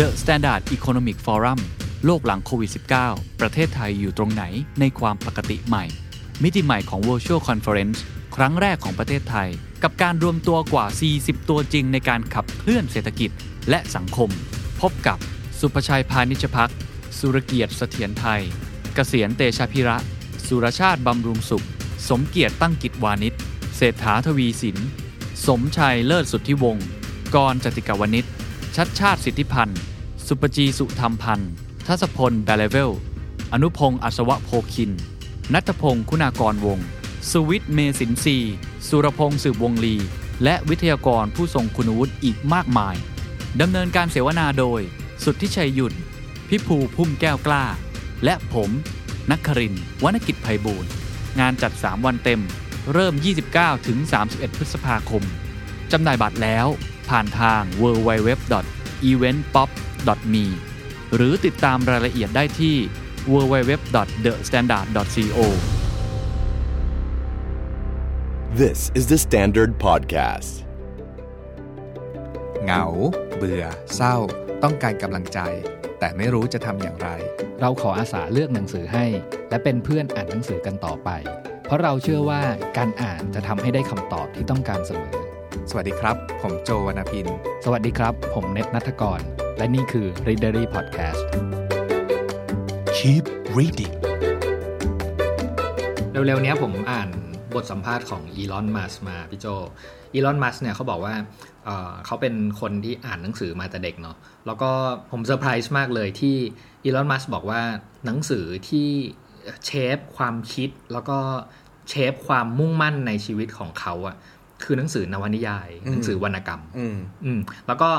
The Standard Economic Forum โลกหลังโควิด -19 ประเทศไทยอยู่ตรงไหนในความปกติใหม่ มิติใหม่ของ Virtual Conference ครั้งแรกของประเทศไทย กับการรวมตัวกว่า 40 ตัวจริงในการขับเคลื่อนเศรษฐกิจและสังคม พบกับสุภชัยพานิชพักสุรเกียรติเสถียรไทยเกษียณเตชะพิระ สุรชาติบำรุงสุข สมเกียรติตั้งกิจวานิชเศรษฐาทวีสิน สมชัยเลิศสุทธิวงศ์กรจติกาวนิช ชัดชาติสิทธิพันธ์ สุปจีสุธรรมพันธ์ ทัศพลแบลเลเวล อนุพงศ์อัศวะโพคิน นัทพงศ์คุณากรวงศ์สุวิทย์เมสินทรีสุรพงศ์สืบวงลี และวิทยากรผู้ทรงคุณวุฒิอีกมากมาย ดำเนินการเสวนาโดย สุทธิชัยหยุ่น พิภูพุ่มแก้วกล้า และผมนักครินวรรณกิจไพบูรณ์งานจัด 3 วันเต็ม เริ่ม 29 ถึง 31 พฤษภาคม จำหน่ายบัตรแล้ว ผ่านทาง www.eventpop.me หรือติดตามรายละเอียดได้ที่ www.thestandard.co This is the Standard Podcast. เหงา เบื่อ เศร้า ต้องการกำลังใจ แต่ไม่รู้จะทำอย่างไร เราขออาสาเลือกหนังสือให้ และเป็นเพื่อนอ่านหนังสือกันต่อไป เพราะเราเชื่อว่าการอ่านจะทำให้ได้คำตอบที่ต้องการเสมอ สวัสดีครับ ผมโจวรรณพิน สวัสดีครับ ผมเน็ตนัทกร และนี่คือ Readery Podcast Keep reading. เร็วๆเนี้ยผมอ่านบทสัมภาษณ์ของอีลอนมัสมาพี่โจอีลอนมัสเนี่ยเขาบอกว่าเอ่อเขาเป็นคนที่อ่านหนังสือมาแต่เด็กเนาะแล้วก็ผมเซอร์ไพรส์มากเลยที่อีลอนมัสบอกว่าหนังสือที่เชฟความคิดแล้วก็เชฟความมุ่งมั่นในชีวิตของเขาอะ คือหนังสือนวนิยาย หนังสือวรรณกรรมอืมอืมแล้วก็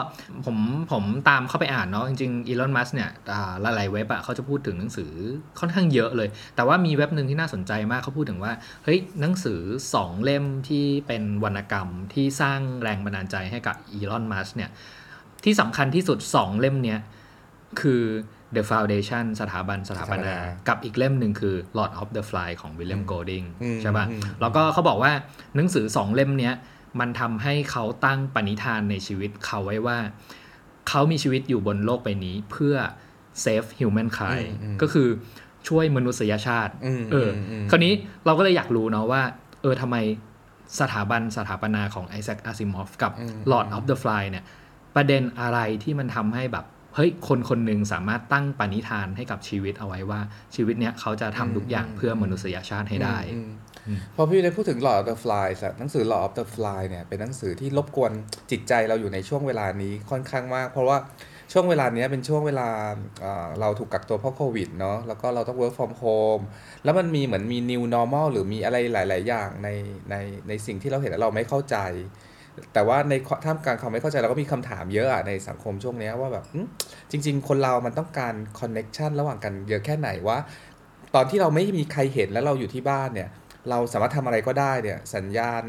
ผมผมตามเข้าไปอ่านเนาะจริงๆอีลอนมัสเนี่ยอ่าหลายๆเว็บอะเขาจะพูดถึงหนังสือค่อนข้างเยอะเลย แต่ว่ามีเว็บหนึ่งที่น่าสนใจมากเขาพูดถึงว่าเฮ้ยหนังสือสองเล่มที่เป็นวรรณกรรมที่สร้างแรงบันดาลใจให้กับอีลอนมัสเนี่ยที่สำคัญที่สุดสองเล่มเนี้ยคือ The Foundation สถาบันสถาปนาสถาปนา กับอีกเล่มหนึ่งคือ Lord of the Fly ของ William Golding อืมใช่ป่ะอืมแล้วก็เขาบอกว่าหนังสือสองเล่มเนี้ยมันทำให้เขาตั้งปณิธานในชีวิตเขาไว้ว่า เขามีชีวิตอยู่บนโลกใบนี้เพื่อ save humankind ก็คือช่วยมนุษยชาติอืมเอออมคราวนี้เราก็เลยอยากรู้เนาะว่า เออทำไมสถาบันสถาปนาของไอแซคอาซิมอฟกับ Lord of the Fly เนี่ย ประเด็นอะไรที่มันทำให้แบบ เฮ้ยคนคนหนึ่งสามารถตั้งปณิธานให้กับชีวิตเอาไว้ว่าชีวิตเนี้ยเขาจะทำทุกอย่างเพื่อมนุษยชาติให้ได้อืมพอพี่ได้พูดถึง Lord of the Flies อะหนังสือ Lord of the Fly เนี่ยเป็นหนังสือที่รบกวนจิตใจเราอยู่ในช่วงเวลานี้ค่อนข้างมาก เพราะว่าช่วงเวลาเนี้ยเป็นช่วงเวลาเอ่อเราถูกกักตัวเพราะโควิดเนาะแล้วก็เราต้อง work from home แล้วมันมีเหมือนมี new normal หรือมีอะไรหลาย ๆ อย่างในในในสิ่งที่เราเห็นแล้วเราไม่เข้าใจ แต่ว่าในท่ามกลางความไม่เข้าใจเราก็มีคำถามเยอะอะในสังคมช่วงนี้ว่าแบบจริง ๆ คนเรามันต้องการ connection ระหว่างกันเยอะแค่ไหนว่า ตอนที่เราไม่มีใครเห็นแล้วเราอยู่ที่บ้านเนี่ย เราสามารถทำอะไรก็ได้เนี่ย สัญญาณ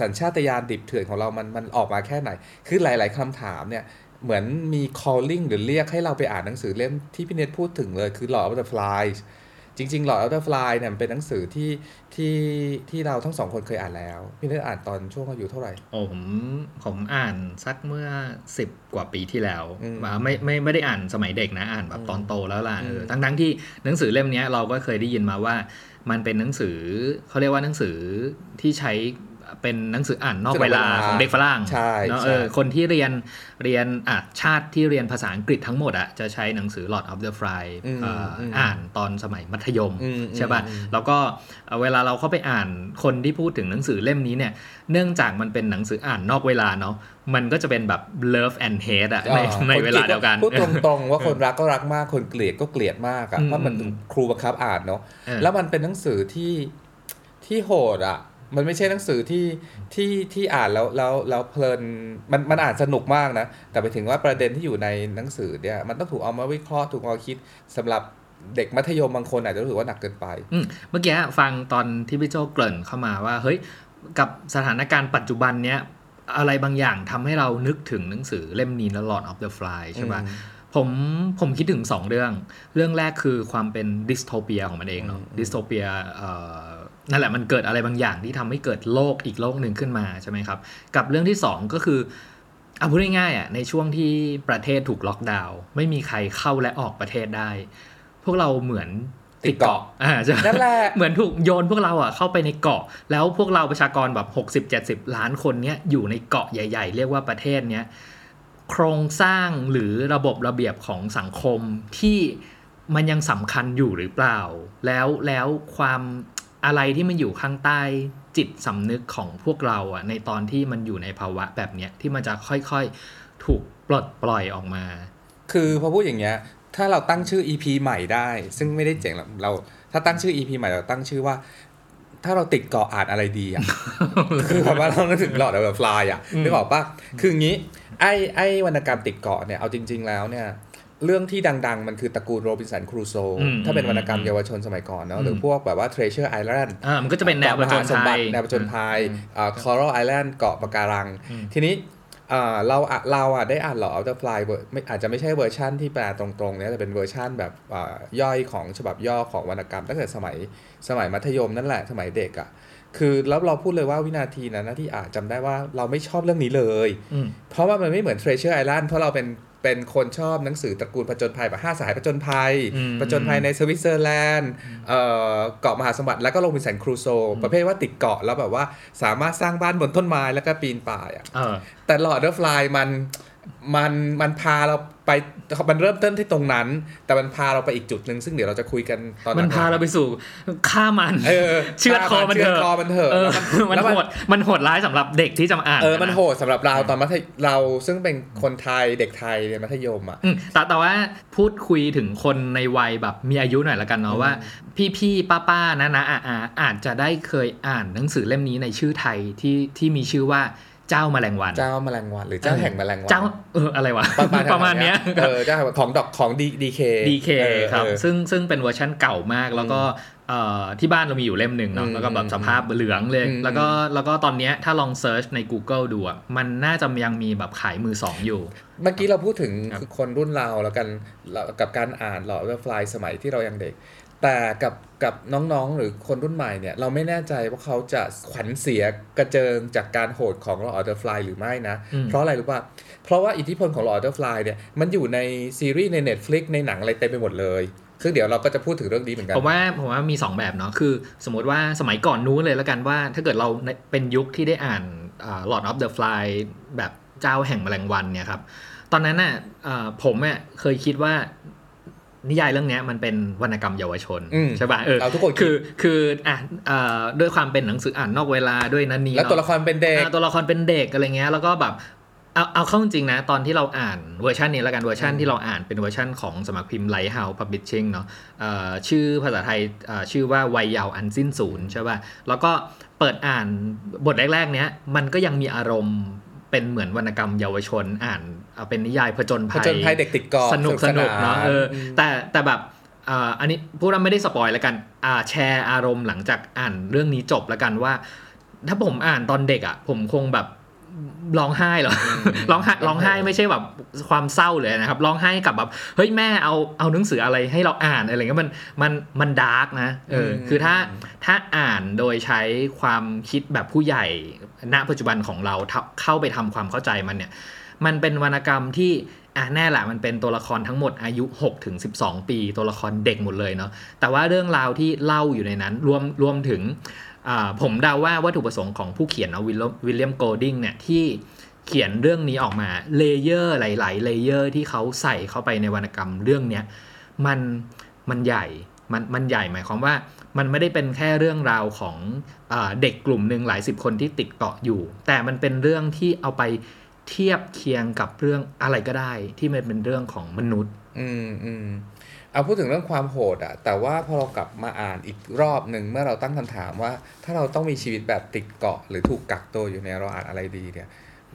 สัญชาตญาณดิบเถื่อนของเรามันมันออกมาแค่ไหน คือหลาย ๆคำถามเนี่ยเหมือนมี calling หรือเรียกให้เราไปอ่านหนังสือเล่มที่พี่เนทพูดถึงเลยคือ Lord of the Flies จริงๆ Lord of the Flies เนี่ยมันเป็นหนังสือที่ที่ที่เราทั้งสองคนเคยอ่านแล้ว พี่เนทอ่านตอนช่วงอายุเท่าไหร่ โอ้ผมผมอ่านสักเมื่อสิบกว่าปีที่แล้วอืมอ่าไม่ไม่ไม่ได้อ่านสมัยเด็กนะอ่านแบบตอนโตแล้วล่ะเออทั้งทั้งที่หนังสือเล่มเนี้ยเราก็เคยได้ยินมาว่า มันเป็นหนังสือเขาเรียกว่าหนังสือที่ใช้ เป็นหนังสืออ่านนอกเวลาของเด็กฝรั่งใช่เนอะใช่เออคนที่เรียนเรียนอะชาติที่เรียนภาษาอังกฤษทั้งหมดอะจะใช้หนังสือ Lord of the Fly อืมเอ่ออมอ่านตอนสมัยมัธยมอืมใช่ป่ะอืมแล้วก็เอ่อเวลาเราเข้าไปอ่านคนที่พูดถึงหนังสือเล่มนี้เนี่ย เนื่องจากมันเป็นหนังสืออ่านนอกเวลาเนาะมันก็จะเป็นแบบ love and hate อะในอ่าในเวลาเดียวกันพูดตรงๆ ว่าคนรักก็รักมากคนเกลียดก็เกลียดมากอะอืมเพราะมันครูบังคับอ่านเนาะเออแล้วมันเป็นหนังสือที่ที่โหดอะ มันไม่ใช่หนังสือที่ที่ที่อ่านแล้วแล้วแล้วเพลินมันมันอ่านสนุกมากนะ แต่ไปถึงว่าประเด็นที่อยู่ในหนังสือเนี่ยมันต้องถูกเอามาวิเคราะห์ถูกเอามาคิดสำหรับเด็กมัธยมบางคนอาจจะรู้สึกว่าหนักเกินไปอืมเมื่อกี้ฟังตอนที่พี่โจเกริ่นเข้ามาว่า เฮ้ยกับสถานการณ์ปัจจุบันเนี้ยอะไรบางอย่างทำให้เรานึกถึงหนังสือเล่มนี้แล้ว Lord of the Flies ใช่ป่ะผมผมคิดถึงสองเรื่อง เรื่องแรกคือความเป็น dystopia ของมันเองเนาะ dystopia นั่นแหละมันเกิดอะไรบางอย่างที่ทำให้เกิดโลกอีกโลกหนึ่งขึ้นมาใช่ไหมครับ กับเรื่องที่สองก็คือเอาพูดง่ายๆอะในช่วงที่ประเทศถูกล็อกดาวน์ไม่มีใครเข้าและออกประเทศได้ พวกเราเหมือนติดเกาะอ่าใช่นั่นแหละเหมือนถูกโยนพวกเราอะเข้าไปในเกาะ แล้วพวกเราประชากรแบบ 60-70 ล้านคนเนี้ยอยู่ในเกาะใหญ่ ๆ เรียกว่าประเทศเนี้ยโครงสร้างหรือระบบระเบียบของสังคมที่มันยังสำคัญอยู่หรือเปล่า แล้วแล้วความ อะไรที่มันอยู่ข้างใต้จิตสำนึกของพวกเราอะในตอนที่มันอยู่ในภาวะแบบเนี้ยที่มันจะค่อยๆถูกปลดปล่อยออกมา คือพอพูดอย่างเงี้ย ถ้าเราตั้งชื่อ EP ใหม่ได้ ซึ่งไม่ได้เจ๋งหรอกเรา ถ้าตั้งชื่อ EP ใหม่เราตั้งชื่อว่า ถ้าเราติดเกาะอ่านอะไรดีอะ คือแบบว่าเรานึกถึงหลอดแบบฟลายอะนึกออกปะคืออย่างงี้ ไอ้ไอ้วรรณกรรมติดเกาะเนี่ยเอาจริง ๆ แล้วเนี่ย เรื่องที่ดัง ๆ มันคือตระกูลโรบินสันครูโซอืมถ้าเป็นวรรณกรรมเยาวชนสมัยก่อนเนาะหรือพวกแบบว่า Treasure Island อ่ามันก็จะเป็นแนวผจญสมบัติแนวผจญภัย Coral Island เกาะปะการัง ทีนี้อ่าเราอะเราอะได้อ่านหลอ of the fly เวอร์ไม่อาจจะไม่ใช่เวอร์ชั่นที่แปลตรงๆเนี่ยแต่เป็นเวอร์ชั่นแบบอ่าย่อยของฉบับย่อของวรรณกรรม ตั้งแต่สมัยสมัยมัธยมนั่นแหละสมัยเด็กอะคือแล้วเราพูดเลยว่าวินาทีนั้นนะที่อ่านจำได้ว่าเราไม่ชอบเรื่องนี้เลยอืมเพราะว่ามันไม่เหมือน Treasure Island เพราะเราเป็น เป็นคนชอบหนังสือตระกูลผจญภัยแบบห้าสหายผจญภัยอืมผจญภัยในสวิตเซอร์แลนด์เอ่อเกาะมหาสมบัติแล้วก็โรบินสันครูโซ ประเภทว่าติดเกาะแล้วแบบว่าสามารถสร้างบ้านบนต้นไม้แล้วก็ปีนป่ายอะเออแต่ Lord of the Fly มัน มันมันพาเราไปปมันเริ่มต้นที่ตรงนั้น แต่มันพาเราไปอีกจุดหนึ่งซึ่งเดี๋ยวเราจะคุยกันตอนหลังมันพาเราไสู่ฆ่ามันเออเชือดคอมันเถเชือดคอมันเถอะเออแล้วมันแล้วโหดมันโหดร้ายสำหรับเด็กที่จะมาอ่านเออมันนะโหดสำหรับเราตอนมัธยมเราซึ่งเป็นคนไทยเด็กไทยเรียนมัธยมอะอืมแต่แต่ว่าพูดคุยถึงคนในวัยแบบมีอายุหน่อยละกันเนาะว่า พี่พี่ป้าป้าๆนะนะอาอาอาจจะได้เคยอ่านหนังสือเล่มนี้ในชื่อไทยที่ที่มีชื่อว่า เจ้าแมลงวัน เจ้าแมลงวันหรือเจ้าแห่งแมลงวัน เจ้าเอออะไรวะ ประมาณประมาณเนี้ยเออเจ้าแห่งของดอกของดีดีเค DK ครับ ซึ่งซึ่งเป็นเวอร์ชันเก่ามากแล้วก็เอ่อที่บ้านเรามีอยู่เล่มหนึ่งเนาะอืมแล้วก็แบบสภาพเหลืองเลยอืมแล้วก็แล้วก็ตอนเนี้ยถ้าลอง search ใน Google ดูอะมันน่าจะยังมีแบบขายมือสองอยู่ เมื่อกี้เราพูดถึงครับคือคนรุ่นเราแล้วกันเรากับการอ่าน Lord of the Fly สมัยที่เรายังเด็ก แต่กับกับน้องๆ หรือคนรุ่นใหม่เนี่ย เราไม่แน่ใจว่าเขาจะขวัญเสียกระเจิงจากการโหดของ Lord of the Fly หรือไม่นะอืมเพราะอะไรรู้ป่ะ เพราะว่าอิทธิพลของ Lord of the Fly เนี่ย มันอยู่ในซีรีส์ใน Netflix ในหนังอะไรเต็มไปหมดเลยซึ่งเดี๋ยวเราก็จะพูดถึงเรื่องนี้เหมือนกัน ผมว่าผมว่ามี 2 แบบเนาะ คือสมมติว่าสมัยก่อนนู้นเลยแล้วกันว่า ถ้าเกิดเราเป็นยุคที่ได้อ่านอ่า Lord of the Fly แบบเจ้าแห่งแมลงวันเนี่ยครับ ตอนนั้นน่ะอ่าผมเนี่ยเคยคิดว่า นิยายเรื่องเนี้ยมันเป็นวรรณกรรมเยาวชนอืมใช่ป่ะเออเอาทุกคนคิดคือคืออะอ่าด้วยความเป็นหนังสืออ่านนอกเวลาด้วยอันนี้แล้วตัวละครเป็นเด็กอ่าตัวละครเป็นเด็กอะไรเงี้ยแล้วก็แบบเอาเอาเข้าจริงๆนะ ตอนที่เราอ่านเวอร์ชันนี้แล้วกันเวอร์ชันที่เราอ่านเป็นเวอร์ชันของสำนักพิมพ์ Lighthouse Publishing เนาะเอ่อชื่อภาษาไทยเอ่อชื่อว่าวัยเยาว์อันสิ้นศูนย์ใช่ป่ะแล้วก็เปิดอ่านบทแรกๆเนี้ยมันก็ยังมีอารมณ์ เป็นเหมือนวรรณกรรมเยาวชนอ่านเอาเป็นนิยายผจญผภัยจญภัยเด็กติดเกาะสนุกสนุกเนาะเอออมแต่แต่แบบอ่าอันนี้พูดว่าไม่ได้สปอยแล้วกันอ่าแชร์อารมณ์หลังจากอ่านเรื่องนี้จบแล้วกันว่า ถ้าผมอ่านตอนเด็กอะ ผมคงแบบ ร้องไห้เหรออร้องไห้ร้องไห้ไม่ใช่แบบความเศร้าเลยนะครับร้องไห้กับแบบเฮ้ยแม่เอาเอาหนังสืออะไรให้เราอ่านอะไรเงี้ยมันมันมันดาร์กนะเอออมคือถ้าถ้าอ่านโดยใช้ความคิดแบบผู้ใหญ่ณปัจจุบันของเราทำเข้าไปทำความเข้าใจมันเนี่ย มันเป็นวรรณกรรมที่อะแน่แหละมันเป็นตัวละครทั้งหมดอายุ6ถึง12 ปี ตัวละครเด็กหมดเลยเนาะแต่ว่าเรื่องราวที่เล่าอยู่ในนั้นรวมรวมถึงอ่า ผมเดาว่าวัตถุประสงค์ของผู้เขียนเนาะวิลเลียมโกลดิงเนี่ยที่เขียนเรื่องนี้ออกมา layer หลายๆ layer ที่เขาใส่เข้าไปในวรรณกรรมเรื่องเนี้ยมันมันใหญ่มันมันใหญ่หมายความว่ามันไม่ได้เป็นแค่เรื่องราวของเด็กกลุ่มหนึ่งหลายสิบคนที่ติดเกาะอยู่ แต่มันเป็นเรื่องที่เอาไปเทียบเคียงกับเรื่องอะไรก็ได้ ที่มันเป็นเรื่องของมนุษย์ อืมอืม เอาพูดถึงเรื่องความโหดอะแต่ว่าพอเรากลับมาอ่านอีกรอบหนึ่งเมื่อเราตั้งคำถามว่า ถ้าเราต้องมีชีวิตแบบติดเกาะ หรือถูกกักตัวอยู่ในยเราอ่านอะไรดีเนี่ย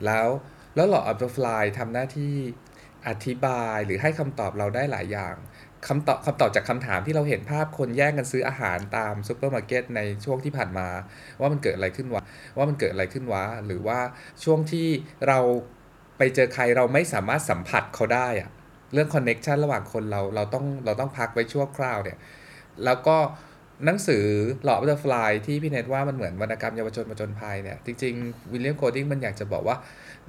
แล้วแล้วหลออัลเ f ฟลายทำหน้าที่อธิบายหรือให้คำตอบเราได้หลายอย่างคำตอบคำตอบจากคำถามที่เราเห็นภาพคนแย่งกันซื้ออาหารตามซูเปอร์มาร์เก็ตในช่วงที่ผ่านมา ว่ามันเกิดอะไรขึ้นวะว่ามันเกิดอะไรขึ้นวะหรือว่าช่วงที่เราไปเจอใครเราไม่สามารถสัมผัสเขาได้อะ เรื่อง connection ระหว่างคนเราเราต้องเราต้องพักไว้ชั่วคราวเนี่ย แล้วก็หนังสือหลอ of the Fly ที่พี่เนทว่ามันเหมือนวรรณกรรมเยาวชนประจนภัยเนี่ย จริงๆ วิลเลียมโกลดิงมันอยากจะบอกว่า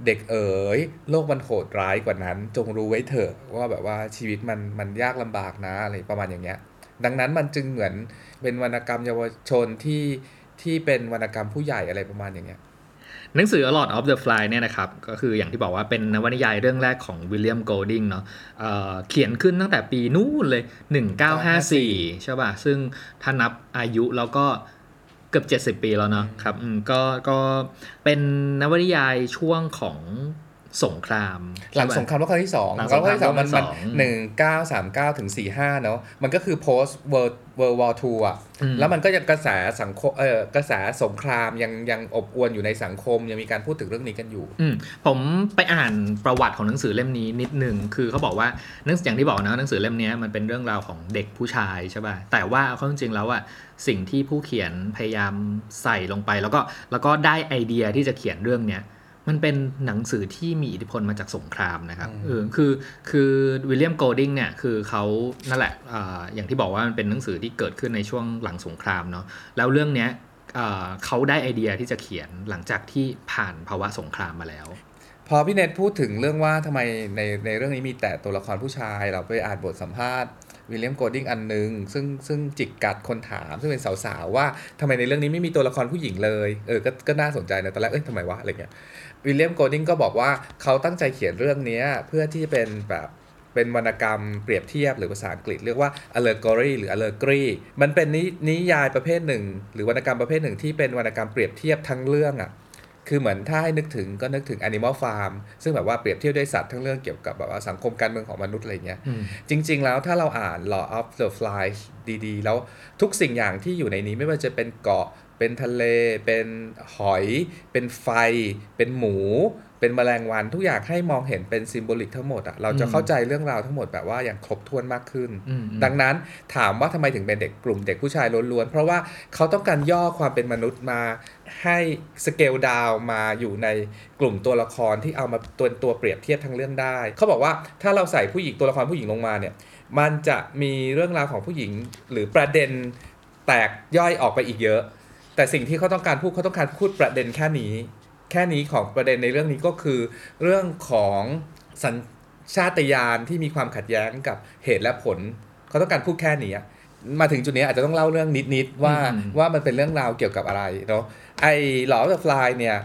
เด็กเอ๋ย โลกมันโหดร้ายกว่านั้น จงรู้ไว้เถอะว่าแบบว่าชีวิตมันมันยากลำบากนะอะไรประมาณอย่างเงี้ยี้ย ดังนั้นมันจึงเหมือนเป็นวรรณกรรมเยาวชนที่ที่เป็นวรรณกรรมผู้ใหญ่อะไรประมาณอย่างเงหนังสือ อ่า Lord of the Fly เนี่ยนะครับก็คืออย่างที่บอกว่าเป็นนวนิยายเรื่องแรกของวิลเลียมโกลดิงเนาะเอ่อเขียนขึ้นตั้งแต่ปีนู่นเลย 1954 ใช่ป่ะ ซึ่งถ้านับอายุแล้วก็เกือบ 70 ปีแล้วเนาะครับอืมก็ก็เป็นนวนิยายช่วงของ สงครามหลังใช่ปะสงครามโลกครั้งที่สองหลังสงครามโลกครั้งที่สองสงครามมันโลกครั้มันงที่สองหนึ่งเก้าสามเก้าถึงสี่ห้าเนาะมันก็คือ post world world war two อะอืมแล้วมันก็ยังกระแสสังคมเออกระแสสงครามยังยังอบอวลอยู่ในสังคมยังมีการพูดถึงเรื่องนี้กันอยู่ อืมผมไปอ่านประวัติของหนังสือเล่มนี้นิดหนึ่งคือเขาบอกว่าหนังอย่างที่บอกนะหนังสือเล่มนี้มันเป็นเรื่องราวของเด็กผู้ชายใช่ป่ะแต่ว่าเอาเข้าจริงๆแล้วอะสิ่งที่ผู้เขียนพยายามใส่ลงไป แล้วก็แล้วก็ได้ไอเดียที่จะเขียนเรื่องเนี้ย มันเป็นหนังสือที่มีอิทธิพลมาจากสงครามนะครับเออคือคือวิลเลียมโกลดิงเนี่ยคือเขานั่นแหละอ่าอย่างที่บอกว่ามันเป็นหนังสือที่เกิดขึ้นในช่วงหลังสงครามเนาะแล้วเรื่องเนี้ยอ่าเขาได้ไอเดียที่จะเขียนหลังจากที่ผ่านภาวะสงครามมาแล้ว พอพี่เนทพูดถึงเรื่องว่าทำไมในในเรื่องนี้มีแต่ตัวละครผู้ชาย เราไปอ่านบทสัมภาษณ์วิลเลียมโกลดิงอันหนึงซึ่งซึ่งจิกกัดคนถาม ซึ่งเป็นสาวๆ ว่าทำไมในเรื่องนี้ไม่มีตัวละครผู้หญิงเลย เออก็ก็น่าสนใจนะตอนแรกเอ้ยทำไมวะอะไรเงี้ย วิลเลียมโกลดิงก็บอกว่าเขาตั้งใจเขียนเรื่องเนี้ยเพื่อที่จะเป็นแบบเป็นวรรณกรรมเปรียบเทียบหรือภาษาอังกฤษเรียกว่า allegory หรือ allegory มันเป็นนินิยายประเภทหนึ่ง หรือวรรณกรรมประเภทหนึ่งที่เป็นวรรณกรรมเปรียบเทียบทั้งเรื่องอะคือเหมือนถ้าให้นึกถึงก็นึกถึง Animal Farm ซึ่งแบบว่าเปรียบเทียบด้วยสัตว์ทั้งเรื่องเกี่ยวกับแบบว่าสังคมการเมืองของมนุษย์อะไรเงี้ยอืมจริง ๆ แล้วถ้าเราอ่าน Law of the Flies ดี ๆ แล้วทุกสิ่งอย่างที่อยู่ในนี้ไม่ว่าจะเป็นเกาะ เป็นทะเล เป็นหอย เป็นไฟ เป็นหมู เป็นแมลงวันทุกอย่างให้มองเห็นเป็นซิมโบลิกทั้งหมดอะเราจะอืมเข้าใจเรื่องราวทั้งหมดแบบว่าอย่างครบถ้วนมากขึ้นอืมอืมดังนั้นถามว่าทำไมถึงเป็นเด็กกลุ่มเด็กผู้ชายล้วนๆ เพราะว่าเขาต้องการย่อความเป็นมนุษย์มาให้สเกลดาวมาอยู่ในกลุ่มตัวละครที่เอามาตัวตัวเปรียบเทียบทั้งเรื่องได้ เขาบอกว่าถ้าเราใส่ผู้หญิงตัวละครผู้หญิงลงมาเนี่ยมันจะมีเรื่องราวของผู้หญิงหรือประเด็นแตกย่อยออกไปอีกเยอะ แต่สิ่งที่เขาต้องการพูดเขาต้องการพูดประเด็นแค่นี้ แค่นี้ของประเด็นในเรื่องนี้ก็คือ เรื่องของสัญชาตญาณที่มีความขัดแย้งกับเหตุและผล เขาต้องการพูดแค่นี้อะมาถึงจุดนี้อาจจะต้องเล่าเรื่องนิดๆว่าอืมว่ามันเป็นเรื่องราวเกี่ยวกับอะไรเนาะไอ้หลอ of the Fly เนี่ย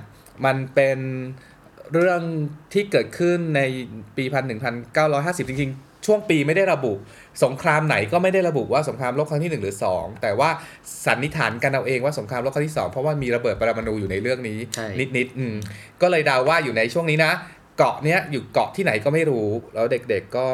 มันเป็นเรื่องที่เกิดขึ้นในปีพันหนึ่งพันเก้าร้อยห้าสิบจริงๆ ช่วงปีไม่ได้ระบุ สงครามไหนก็ไม่ได้ระบุว่าสงครามโลกครั้งที่ 1 หรือ 2 แต่ว่าสันนิษฐานกันเอาเองว่าสงครามโลกครั้งที่ 2 เพราะว่ามีระเบิดปรมาณูอยู่ในเรื่องนี้ใช่นิดๆอืมก็เลยเดาว่าอยู่ในช่วงนี้นะ เกาะเนี้ยอยู่เกาะที่ไหนก็ไม่รู้ แล้วเด็กๆก็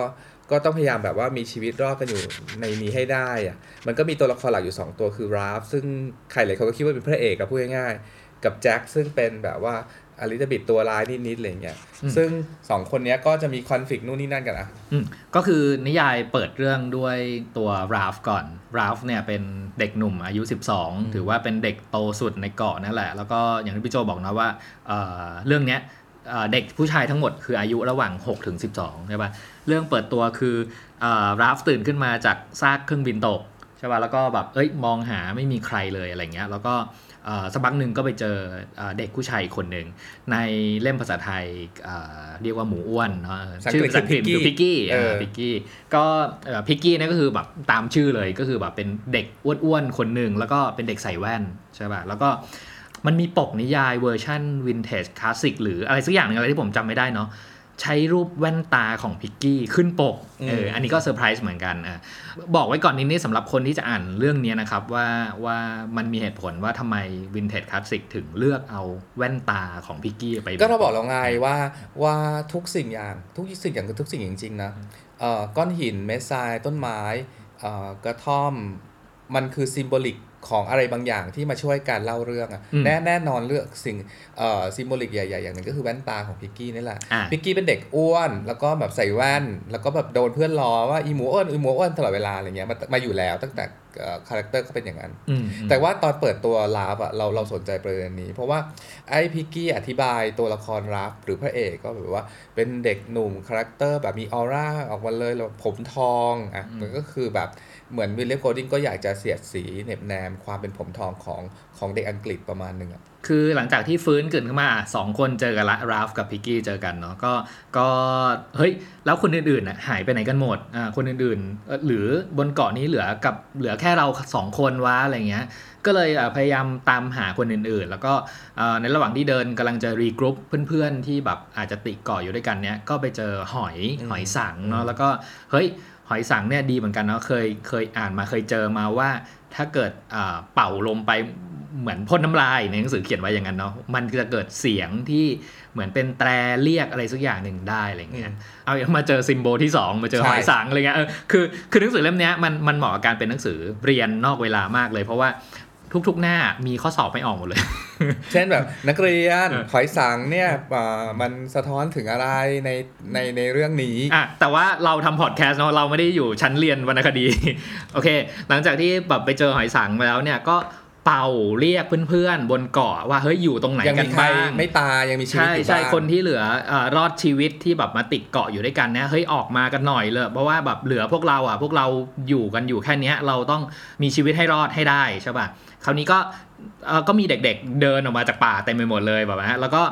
ก็ต้องพยายามแบบว่ามีชีวิตรอดกันอยู่ในนี้ให้ได้อะมันก็มีตัวละครหลักอยู่ 2 ตัวคือราฟซึ่งใครหลายคนก็คิดว่าเป็นพระเอกอะพูดง่ายๆกับแจ็คซึ่งเป็นแบบว่า อลิซาเบธตัวร้ายนิดๆอะไรเงี้ยอืมซึ่งสองคนเนี้ยก็จะมีคอนฟ lict นู่นนี่นั่นกันอะอืมก็คือนิยายเปิดเรื่องด้วยตัวราฟก่อนราฟเนี่ยเป็นเด็กหนุ่มอายุ 12 ถือว่าเป็นเด็กโตสุดในเกาะนั่นแหละ แล้วก็อย่างที่พี่โจบอกนะว่าเอ่อเรื่องเนี้ยเอ่อเด็กผู้ชายทั้งหมดคืออายุระหว่าง 6 ถึง 12 ใช่ปะเรื่องเปิดตัวคือเอ่อราฟตื่นขึ้นมาจากซากเครื่องบินตก ใช่ปะแล้วก็แบบ เอ้ย มองหาไม่มีใครเลยอะไรเงี้ย แล้วก็เอ่อ สักพักหนึ่งก็ไปเจอเอ่อเด็กผู้ชายอีกคนหนึ่งในเล่มภาษาไทยเอ่อเรียกว่าหมูอ้วนเนาะสังชื่อเกตภาษาอังกฤษคือคือพิกกี้เออพิกกี้ก็พิกกี้เนี่ยก็คือแบบตามชื่อเลยก็คือแบบเป็นเด็กอ้วนๆคนหนึ่งแล้วก็เป็นเด็กใส่แว่นใช่ป่ะแล้วก็มันมีปกนิยายเวอร์ชัน Vintage Classic หรืออะไรสักอย่างหนึ่งอะไรที่ผมจำไม่ได้เนาะ ใช้รูปแว่นตาของพิกกี้ขึ้นปกเอออันนี้ก็เซอร์ไพรส์เหมือนกันอะบอกไว้ก่อนนิดนี้สำหรับคนที่จะอ่านเรื่องนี้นะครับว่าว่ามันมีเหตุผลว่าทำไม Vintage Classic ถึงเลือกเอาแว่นตาของพิกกี้ไป ก็เราบอกแล้วไงว่าว่าทุกสิ่งอย่างทุกสิ่งอย่างคือทุกสิ่งจริงๆนะเอ่อก้อนหินเม็ดทรายต้นไม้เอ่อกระท่อม มันคือ symbolic ของอะไรบางอย่างที่มาช่วยการเล่าเรื่องอะอืมแน่แน่นอนเลือกสิ่งเอ่อ symbolic ใหญ่ๆ อย่างหนึ่งก็คือแว่นตาของพิกกี้นี่แหละอะพิกกี้เป็นเด็กอ้วน แล้วก็แบบใส่แว่น แล้วก็แบบโดนเพื่อนล้อว่าอีหมูอ้วนอีหมูอ้วนตลอดเวลาอะไรเงี้ยมามาอยู่แล้วตั้งแต่ character ก็เป็นอย่างนั้นอืมแต่ว่าตอนเปิดตัวราล์ฟอะเราเราสนใจประเด็นนี้ เพราะว่าไอ้พิกกี้อธิบายตัวละครราล์ฟหรือพระเอกก็แบบว่าเป็นเด็กหนุ่ม character แบบมีออร่าออกมาเลยแล้วผมทองอะมันก็คือแบบ เหมือนวิลเลียมโกลดิงก็อยากจะเสียดสีเหน็บแนมความเป็นผมทองของของเด็กอังกฤษประมาณหนึ่งอะคือหลังจากที่ฟื้นขึ้นขึ้นมาอะสองคนเจอกันละราล์ฟกับพิกกี้เจอกันเนาะก็ก็เฮ้ย แล้วคนอื่นๆน่ะหายไปไหนกันหมดอ่าคนอื่นๆเอ่อหรือบนเกาะนี้เหลือกับเหลือแค่เราสองคนวะอะไรเงี้ยก็เลยอะพยายามตามหาคนอื่นๆ แล้วก็เอ่อในระหว่างที่เดินกำลังจะ regroup เพื่อนๆ ที่แบบอาจจะติดเกาะอยู่ด้วยกันเนี้ยก็ไปเจอหอยหอยสังข์เนาะแล้วก็เฮ้ย หอยสังข์เนี่ยดีเหมือนกันเนาะเคยเคยอ่านมาเคยเจอมาว่า ถ้าเกิดเป่าลมไปเหมือนพ่นน้ำลายในหนังสือเขียนไว้อย่างนั้นเนาะมันจะเกิดเสียงที่เหมือนเป็นแตรเรียกอะไรสักอย่างหนึ่งได้อะไรเงี้ยเอามาเจอ symbol ที่สองมาเจอหอยสังข์อะไรเงี้ยเออคือคือหนังสือเล่มนี้มันมันเหมาะกับการเป็นหนังสือเรียนนอกเวลามากเลย เพราะว่า ทุกๆ หน้ามีข้อสอบไม่ออกหมดเลย เช่นแบบนักเรียนเออหอยสังเนี่ยอ่ามันสะท้อนถึงอะไรในในในเรื่องนี้อะแต่ว่าเราทำพอดแคสต์เนาะเราไม่ได้อยู่ชั้นเรียนวรรณคดี โอเค หลังจากที่แบบไปเจอหอยสังมาแล้วเนี่ยก็เป่าเรียกเพื่อนๆ บนเกาะว่าเฮ้ยอยู่ตรงไหนยังกัมีนใครบ้างไม่ตายยังมีชีวิตใช่อยู่ใช่บ้างคนที่เหลือเออรอดชีวิตที่แบบมาติดเกาะอยู่ด้วยกันเนี่ยเฮ้ยออกมากันหน่อยเลยเพราะว่าแบบเหลือพวกเราอะพวกเราอยู่กันอยู่แค่เนี้ยเราต้องมีชีวิตให้รอดให้ได้ใช่ป่ะ คราวนี้ก็เอ่อก็มีเด็กๆเดินออกมาจากป่าเต็มไปหมดเลยแบบนะแล้วก็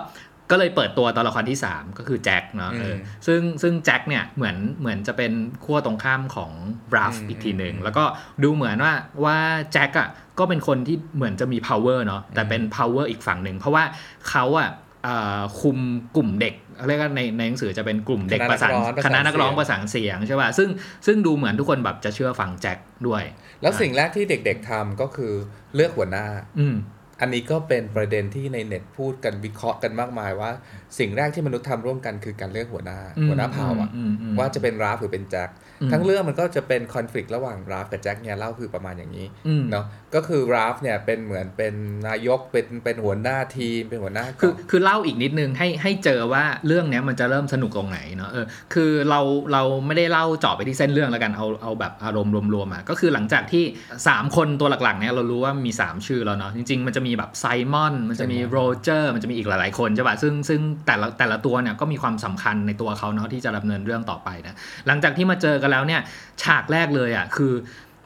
ก็เลยเปิดตัวตัวละครที่ 3 ก็คือแจ็คเนาะเอออืมซึ่งซึ่งแจ็คเนี่ยเหมือนเหมือนจะเป็นขั้วตรงข้ามของบราฟอืมอีกทีหนึ่งอืมแล้วก็ดูเหมือนว่าว่าแจ็คอะก็เป็นคนที่เหมือนจะมี power เนาะแต่เป็น power อีกฝั่งหนึ่ง เพราะว่าเขาอะเอ่อคุมกลุ่มเด็ก เรียกว่าในในหนังสือจะเป็นกลุ่มเด็กคณะประสานนักร้องประคสานณะนักร้องเสียงประสานเสียงใช่ป่ะซึ่งซึ่งดูเหมือนทุกคนแบบจะเชื่อฟังแจ็คด้วย แล้วสิ่งแรกที่เด็ก ๆทำก็คือเลือกหัวหน้า อืมอันนี้ก็เป็นประเด็นที่ในเน็ตพูดกันวิเคราะห์กันมากมายว่า สิ่งแรกที่มนุษย์ทำร่วมกันคือการเลือกหัวหน้าอืมหัวหน้าเผ่าอะอืมอืมว่าจะเป็นราฟหรือเป็นแจ็คอืม ทั้งเรื่องมันก็จะเป็นคอน FLICT ระหว่างราฟกับแจ็คเนี่ยเล่าคือประมาณอย่างนี้อืมเนาะก็คือราฟเนี่ยเป็นเหมือนเป็นนายกเป็นเป็นหัวหน้าทีมเป็นหัวหน้าคือกองคือเล่าอีกนิดนึงให้ให้เจอว่าเรื่องเนี้ยมันจะเริ่มสนุกตรงไหนเนาะเออคือเราเราไม่ได้เล่าเจาะไปที่เส้นเรื่องแล้วกันเอาเอาแบบอารมณ์รวมๆอะก็คือหลังจากที่ 3 คนตัวหลักๆเนี้ยเรารู้ว่ามี 3 ชื่อแล้วเนาะจริง ๆ มันจะมีแบบไซมอนมันจะมีโรเจอร์มันจะมีอีกหลายๆคนใช่ป่ะซึ่งซึ่งแต่ละแต่ละตัวเนี่ยก็มีความสำคัญในตัวเขาเนาะที่จะดำเนินเรื่องต่อไปนะหลังจากที่มาเจอกันแล้วเนี่ยฉากแรกเลยอะคือ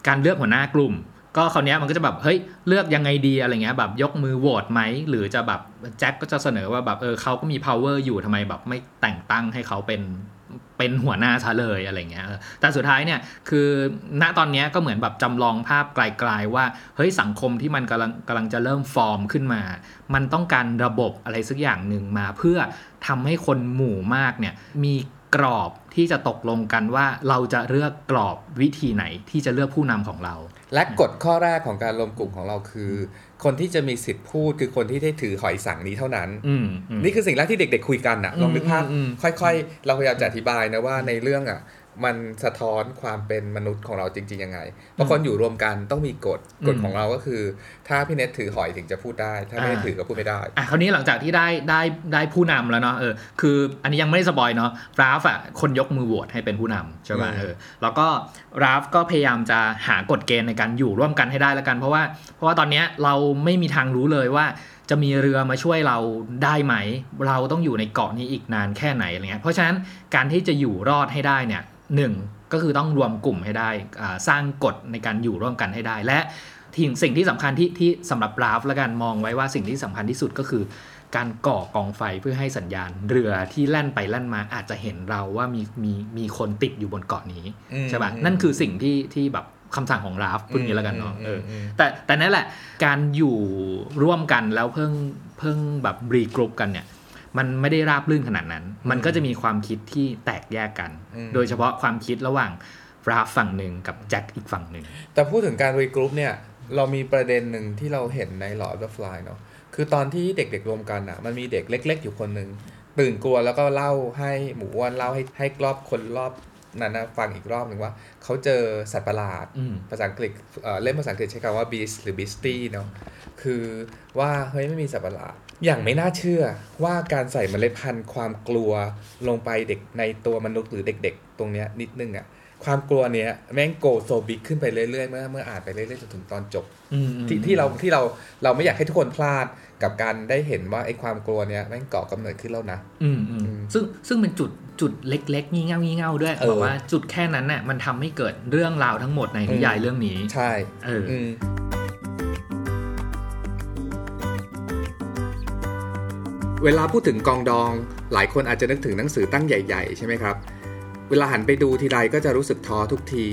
การเลือกหัวหน้ากลุ่ม ก็คราวนี้มันก็จะแบบเฮ้ยเลือกยังไงดีอะไรเงี้ยแบบยกมือโหวตไหมหรือจะแบบแจ็คก็จะเสนอว่าแบบเออเขาก็มี power อยู่ทำไมแบบไม่แต่งตั้งให้เขาเป็นเป็นหัวหน้าซะเลยอะไรเงี้ย แต่สุดท้ายเนี่ยคือณตอนนี้ก็เหมือนแบบจำลองภาพไกลๆว่าเฮ้ยสังคมที่มันกำลังกำลังจะเริ่มฟอร์มขึ้นมา มันต้องการระบบอะไรสักอย่างหนึ่งมาเพื่อทำให้คนหมู่มากเนี่ยมี กรอบที่จะตกลงกันว่าเราจะเลือกกรอบวิธีไหนที่จะเลือกผู้นำของเรา และกฎข้อแรกของการรวมกลุ่มของเราคือ คนที่จะมีสิทธิ์พูดคือคนที่ได้ถือหอยสังนี้เท่านั้นอืมอืมนี่คือสิ่งแรกที่เด็ก ๆ คุยกันอะลองนึกภาพอืมอืมค่อย ๆ เราพยายามจะอธิบายนะว่าในเรื่องอะ มันสะท้อนความเป็นมนุษย์ของเราจริง ๆ ยังไง เพราะคนอยู่รวมกันต้องมีกฎ กฎอืมของเราก็คือ ถ้าพี่เน็ตถือหอยถึงจะพูดได้ ถ้าไม่ได้อ่าถือก็พูดไม่ได้ อะคราวนี้หลังจากที่ได้ได้ได้ผู้นำแล้วเนาะ เออ คืออันนี้ยังไม่ได้สปอยเนาะ ราฟอะคนยกมือโหวตให้เป็นผู้นำใช่ป่ะอืมเออ แล้วก็ราฟก็พยายามจะหากฎเกณฑ์ในการอยู่ร่วมกันให้ได้แล้วกัน เพราะว่า เพราะว่าตอนเนี้ยเราไม่มีทางรู้เลยว่าจะมีเรือมาช่วยเราได้ไหม เราต้องอยู่ในเกาะนี้อีกนานแค่ไหนอะไรเงี้ยเพราะฉะนั้นการที่จะอยู่รอดให้ได้เนี่ยหนึ่งก็คือต้องรวมกลุ่มให้ได้อ่าสร้างกฎในการอยู่ร่วมกันให้ได้ และที่สิ่งที่สำคัญที่ที่สำหรับราฟและกันมองไว้ว่าสิ่งที่สำคัญที่สุดก็คือการก่อกองไฟเพื่อให้สัญญาณ เรือที่แล่นไปแล่นมาอาจจะเห็นเราว่ามีมีมีคนติดอยู่บนเกาะนี้อืมใช่ป่ะอืมนั่นคือสิ่งที่ที่แบบ คำสั่งของราล์ฟพูดอย่างนี้แล้วกันเนาะเอออมแต่แต่นั่นแหละการอยู่ร่วมกันแล้วเพิ่งเพิ่งแบบ regroup กันเนี่ยมันไม่ได้ราบรื่นขนาดนั้น มันก็จะมีความคิดที่แตกแยกกันอืมโดยเฉพาะความคิดระหว่างราล์ฟฝั่งหนึ่งกับแจ็คอีกฝั่งหนึ่ง แต่พูดถึงการ regroupเนี่ย เรามีประเด็นหนึ่งที่เราเห็นใน Lord of the Fly เนาะ คือตอนที่เด็กๆรวมกันอะ มันมีเด็กเล็ก ๆ อยู่คนหนึ่งตื่นกลัวแล้วก็เล่าให้หมูอ้วนเล่าให้ให้รอบคนรอบ นั้นนะฟังอีกรอบหนึ่งว่า เขาเจอสัตว์ประหลาดอืมภาษาอังกฤษเอ่อเล่มภาษาอังกฤษใช้คำว่า beast หรือ beastie เนาะคือว่าเฮ้ยไม่มีสัตว์ประหลาด อย่างไม่น่าเชื่อว่าการใส่เมล็ดพันธุ์ความกลัวลงไปเด็กในตัวมนุษย์หรือเด็ก ๆ ตรงเนี้ยนิดนึงอะความกลัวเนี้ยแม่งโกโซบิกขึ้นไปเรื่อยๆเมื่อเมื่ออ่านไปเรื่อยๆจนถึงตอนจบที่ที่เราที่เราเราไม่อยากให้ทุกคนพลาด กับการได้เห็นว่าไอ้ความกลัวเนี้ยแม่งก่อกำเนิดขึ้นแล้วนะอืมอืมอืมซึ่งซึ่งเป็นจุดจุดเล็ก ๆ งี่เง่างี่เง่าด้วยเออบอกว่าจุดแค่นั้นน่ะมันทำให้เกิดเรื่องราวทั้งหมดในนิยายเรื่องนี้ ใช่ เออออืมเวลาพูดถึงกองดอง หลายคนอาจจะนึกถึงหนังสือตั้งใหญ่ ๆ ใช่ไหมครับ เวลาหันไปดูทีไรก็จะรู้สึกท้อทุกที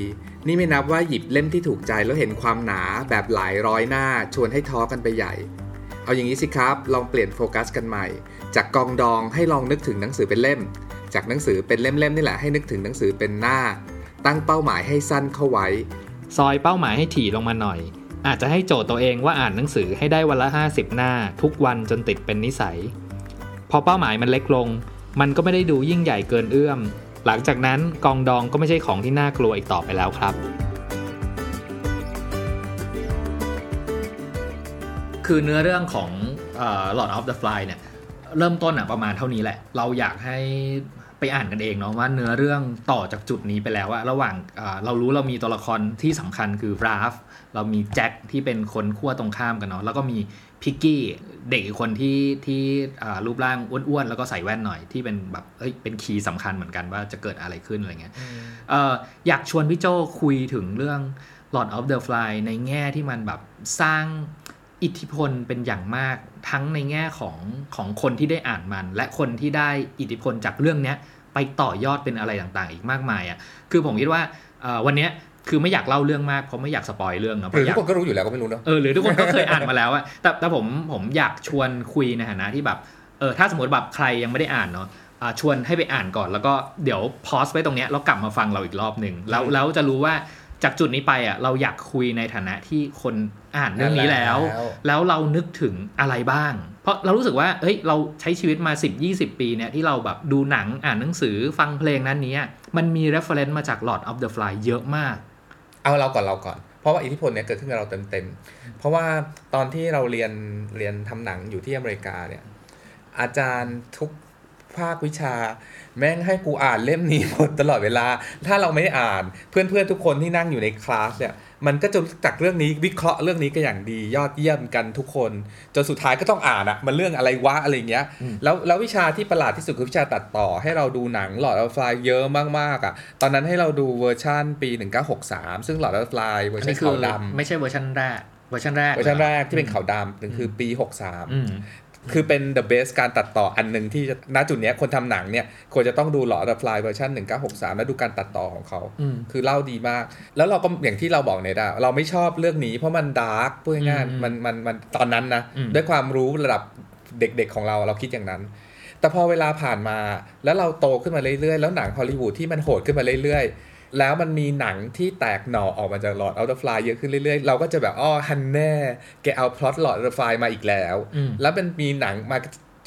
นี่ไม่นับว่าหยิบเล่มที่ถูกใจแล้วเห็นความหนาแบบหลายร้อยหน้า ชวนให้ท้อกันไปใหญ่ เอาอย่างนี้สิครับ ลองเปลี่ยนโฟกัสกันใหม่ จากกองดองให้ลองนึกถึงหนังสือเป็นเล่ม จากหนังสือเป็นเล่มๆนี่แหละให้นึกถึงหนังสือเป็นหน้า ตั้งเป้าหมายให้สั้นเข้าไว้ ซอยเป้าหมายให้ถี่ลงมาหน่อย อาจจะให้โจทย์ตัวเองว่าอ่านหนังสือให้ได้วันละ 50 หน้า ทุกวันจนติดเป็นนิสัย พอเป้าหมายมันเล็กลง มันก็ไม่ได้ดูยิ่งใหญ่เกินเอื้อม หลังจากนั้นกองดองก็ไม่ใช่ของที่น่ากลัวอีกต่อไปแล้วครับ คือเนื้อเรื่องของเอ่อ Lord of the Fly เนี่ยเริ่มต้นอะประมาณเท่านี้แหละ เราอยากให้ไปอ่านกันเองเนาะว่าเนื้อเรื่องต่อจากจุดนี้ไปแล้วอะระหว่างเอ่อเรารู้เรามีตัวละครที่สำคัญคือราฟเรามีแจ็คที่เป็นคนขั้วตรงข้ามกันเนาะแล้วก็มีพิกกี้เด็กอีกคนที่ที่อ่ารูปร่างอ้วนๆแล้วก็ใส่แว่นหน่อยที่เป็นแบบเอ้ยเป็นคีย์สำคัญเหมือนกันว่าจะเกิดอะไรขึ้นอะไรเงี้ยเอ่ออยากชวนพี่โจคุยถึงเรื่อง Lord of the Fly ในแง่ที่มันแบบสร้าง อิทธิพลเป็นอย่างมากทั้งในแง่ของของคนที่ได้อ่านมัน และคนที่ได้อิทธิพลจากเรื่องเนี้ยไปต่อยอดเป็นอะไรต่างๆ อีกมากมายอะคือผมคิดว่าเอ่อวันเนี้ยคือไม่อยากเล่าเรื่องมากเพราะไม่อยากสปอยเรื่องเนาะเพหรือราะอทุยากกคนก็รู้อยู่แล้วก็ไม่รู้เนอะเออหรือทุกคนก็เคยอ่านมาแล้วอะแต่แต่ผมผมอยากชวนคุยในฐานะที่แบบเออถ้าสมมติแบบใครยังไม่ได้อ่านเนาะอ่าชวนให้ไปอ่านก่อนแล้วก็เดี๋ยวพอสไว้ตรงเนี้ยแล้วกลับมาฟังเราอีกรอบหนึ่งแล้วแล้วจะรู้ว่าจากจุดนี้ไปอะเราอยากคุยในฐานะที่คน อ่านเรื่องนี้แล้วแล้ว แล้วเรานึกถึงอะไรบ้าง เพราะเรารู้สึกว่าเฮ้ยเราใช้ชีวิตมา 10-20 ปีเนี่ยที่เราแบบดูหนังอ่านหนังสือฟังเพลงนั้นนี้มันมี reference มาจาก Lord of the Fly เยอะมาก เอาเราก่อนเราก่อนเพราะว่าอิทธิพลเนี่ยเกิดขึ้นกับเราเต็มๆ เพราะว่าตอนที่เราเรียนเรียนทำหนังอยู่ที่อเมริกาเนี่ยอาจารย์ทุกภาควิชา แม่งให้กูอ่านเล่มนี้หมดตลอดเวลา ถ้าเราไม่ได้อ่านเพื่อนๆทุกคนที่นั่งอยู่ในคลาสเนี่ย มันก็จะรู้จักเรื่องนี้วิเคราะห์เรื่องนี้ก็อย่างดียอดเยี่ยมกันทุกคนจนสุดท้ายก็ต้องอ่านอะมันเรื่องอะไรวะอะไรเงี้ยแล้วแล้ววิชาที่ประหลาดที่สุดคือวิชาตัดต่อ ให้เราดูหนัง Lord of the Flies เยอะมากๆอะตอนนั้นให้เราดูเวอร์ชั่นปี 1963 ซึ่ง Lord of the Flies เวอร์ชันนี้คือขาวดำไม่ใช่เวอร์ชันแรกเวอร์ชันแรกเวอร์ชันหแรกที่เป็นขาวดำนั่นคือปีอืม63 คือเป็น the best การตัดต่ออันหนึ่งที่จะณจุดเนี้ยคนทำหนังเนี่ย ควรจะต้องดู Lord of the Flies เวอร์ชัน1963 แล้วดูการตัดต่อของเขาอืมคือเล่าดีมาก แล้วเราก็อย่างที่เราบอกเนี่ยอะเราไม่ชอบเรื่องนี้เพราะมัน dark พูดง่ายอืมๆมันมันมันตอนนั้นนะอืมด้วยความรู้ระดับเด็กๆของเราเราคิดอย่างนั้น แต่พอเวลาผ่านมาแล้วเราโตขึ้นมาเรื่อยๆ แล้วหนังฮอลลีวูดที่มันโหดขึ้นมาเรื่อยๆ แล้วมันมีหนังที่แตกหน่อออกมาจาก Lord of the Flies เยอะขึ้นเรื่อยๆ เราก็จะแบบอ้อฮันแน่แกเอาพล็อต Lord of the Flies มาอีกแล้วอืมแล้วมันมีหนังมา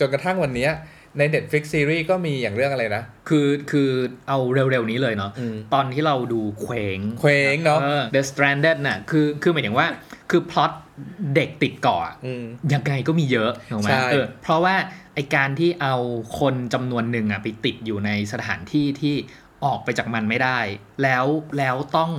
จนกระทั่งวันเนี้ยใน Netflix ซีรีส์ก็มีอย่างเรื่องอะไรนะ คือคือเอาเร็วๆนี้เลยเนาะอืมตอนที่เราดูเคว้งเคว้งเนาะออ The Stranded น่ะคือคือหมายถึงว่าคือพล็อตเด็กติดเกาะอืมยังไงก็มีเยอะถูกไหมใช่เออเพราะว่าไอการที่เอาคนจำนวนหนึ่งอะไปติดอยู่ในสถานที่ที่ ออกไปจากมันไม่ได้ แล้วแล้วต้อง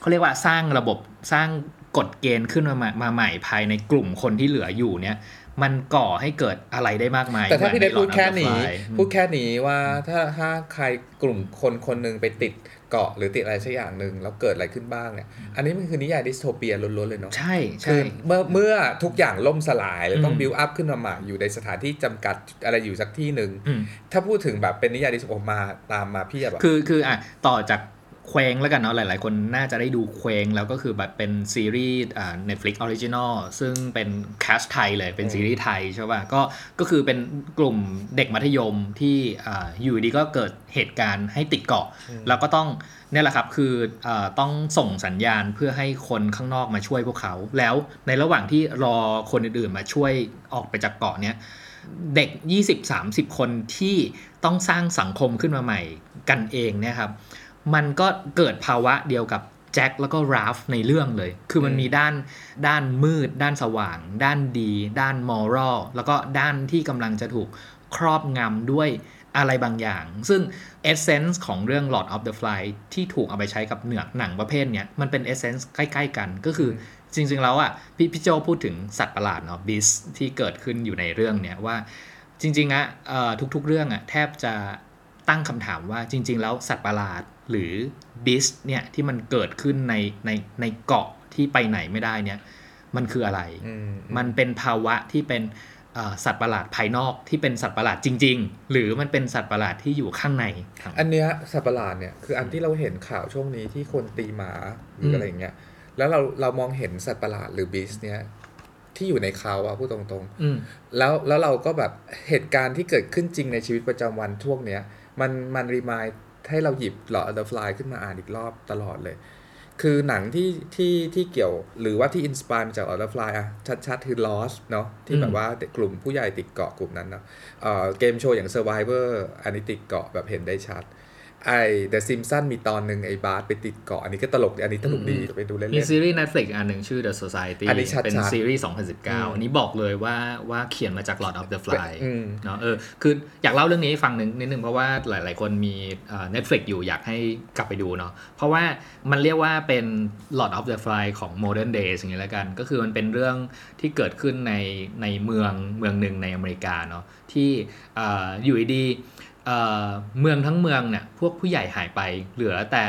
เขาเรียกว่าสร้างระบบสร้างกฎเกณฑ์ขึ้นมาใหม่มาใหม่ภายในกลุ่มคนที่เหลืออยู่เนี่ย มันก่อให้เกิดอะไรได้มากมาย แต่ถ้าพี่ได้หมืพูอนดในแค่ Lord of the นี้ Fly อืมพูดแค่นี้ว่าถ้าถ้าใครกลุ่มคนคนหนึ่งไปติด เกาะหรือติดอะไรสักอย่างหนึ่งแล้วเกิดอะไรขึ้นบ้างเนี่ยอันนี้มันคือนิยายดิสโทเปียล้วนๆเลยเนาะใช่คืใช่เมื่อเมื่อทุกอย่างล่มสลายแล้วต้องอืมบิวอัพขึ้นมาใหม่อยู่ในสถานที่จำกัดอะไรอยู่สักที่หนึ่งอืมถ้าพูดถึงแบบเป็นนิยายดิสโทมาตามมาพี่แบบคือคืออะต่อจาก เคว้งแล้วกันเนาะหลาย ๆ คนน่าจะได้ดูเคว้งแล้วก็คือแบบเป็นซีรีส์อ่า Netflix Original ซึ่งเป็น cast ไทยเลยเป็นซีรีส์ไทยใช่ป่ะก็ก็คือเป็นกลุ่มเด็กมัธยมที่อ่าอยู่ดีก็เกิดเหตุการณ์ให้ติดเกาะ แล้วก็ต้องเนี่ยแหละครับคืออาต้องส่งสัญญาณเพื่อให้คนข้างนอกมาช่วยพวกเขา แล้วในระหว่างที่รอคนอื่น ๆ มาช่วยออกไปจากเกาะเนี้ยเด็ก 20-30 คนที่ต้องสร้างสังคมขึ้นมาใหม่กันเองเนี่ยครับ มันก็เกิดภาวะเดียวกับแจ็คแล้วก็ราฟในเรื่องเลย คือมันมีด้านด้านมืด ด้านสว่าง ด้านดี ด้านมอรัลแล้วก็ด้านที่กำลังจะถูกครอบงำด้วยอะไรบางอย่าง ซึ่งเอเซนส์ของเรื่อง Lord of the Fly ที่ถูกเอาไปใช้กับเนื้อหนังประเภทเนี้ยมันเป็นเอเซนส์ใกล้ ๆ กันก็คือจริง ๆ แล้วอะพี่พี่โจพูดถึงสัตว์ประหลาดเนาะบิสที่เกิดขึ้นอยู่ในเรื่องเนี้ยว่าจจริงๆอะเอ่อทุกๆ เรื่องอะแทบจะตั้งคำถามว่าจริง ๆ แล้วสัตว์ประหลาด หรือบิสเนี่ยที่มันเกิดขึ้นในในในเกาะที่ไปไหนไม่ได้เนี่ย มันคืออะไรอืมมันเป็นภาวะที่เป็นเอ่อสัตว์ประหลาดภายนอกที่เป็นสัตว์ประหลาดจริง ๆ หรือมันเป็นสัตว์ประหลาดที่อยู่ข้างในครับอันเนี้ยสัตว์ประหลาดเนี่ยคืออันที่เราเห็นข่าวช่วงนี้ที่คนตีหมาหรือมอะไรอย่างเงี้ยแล้วเราเรามองเห็นสัตว์ประหลาดหรือบีสเนี่ยที่อยู่ในเขาอะพูดตรงอืมๆแล้วแล้วเราก็แบบเหตุการณ์ที่เกิดขึ้นจริงในชีวิตประจำวันช่วงเนี้ยมันมันรีมาย ให้เราหยิบหลอด The Fly ขึ้นมาอ่านอีกรอบตลอดเลย คือหนังที่ที่ที่เกี่ยวหรือว่าที่อินสปายมาจาก Lord of the Fly อะชัดๆ คือ Lost เนาะที่แบบว่าเด็กกลุ่มผู้ใหญ่ติดเกาะกลุ่มนั้นเนาะเอ่อเกมโชว์อย่าง Survivor อันนี้ติดเกาะแบบเห็นได้ชัด ไอ้ The Simpsons มีตอนหนึ่งไอ้บาร์ไปติดเกาะอันนี้ก็ตลกดีอันนี้ตลกดีอืมไปดูเล่มีนซีรีส์ Netflix อันหนึ่งชื่อ The Society อันนี้ชัดๆเป็นซีรีส์อืม2019 อันนี้บอกเลยว่าว่าเขียนมาจาก Lord of the ๆ Fly อืมเนาะเออคืออยากเล่าเรื่องนี้ให้ฟังหนึ่งนิดนึงเพราะว่าหลาย ๆ คนมีเอ่อ Netflix อยู่อยากให้กลับไปดูเนาะเพราะว่ามันเรียกว่าเป็น Lord of the Fly ของ Modern Days อย่างนี้แล้วกัน ก็คือมันเป็นเรื่องที่เกิดขึ้นในในเมืองเมืองหนึ่งในอเมริกาเนาะที่เอ่ออยู่ดีๆ เอ่อเมืองทั้งเมืองเนี่ยพวกผู้ใหญ่หายไป เหลือแต่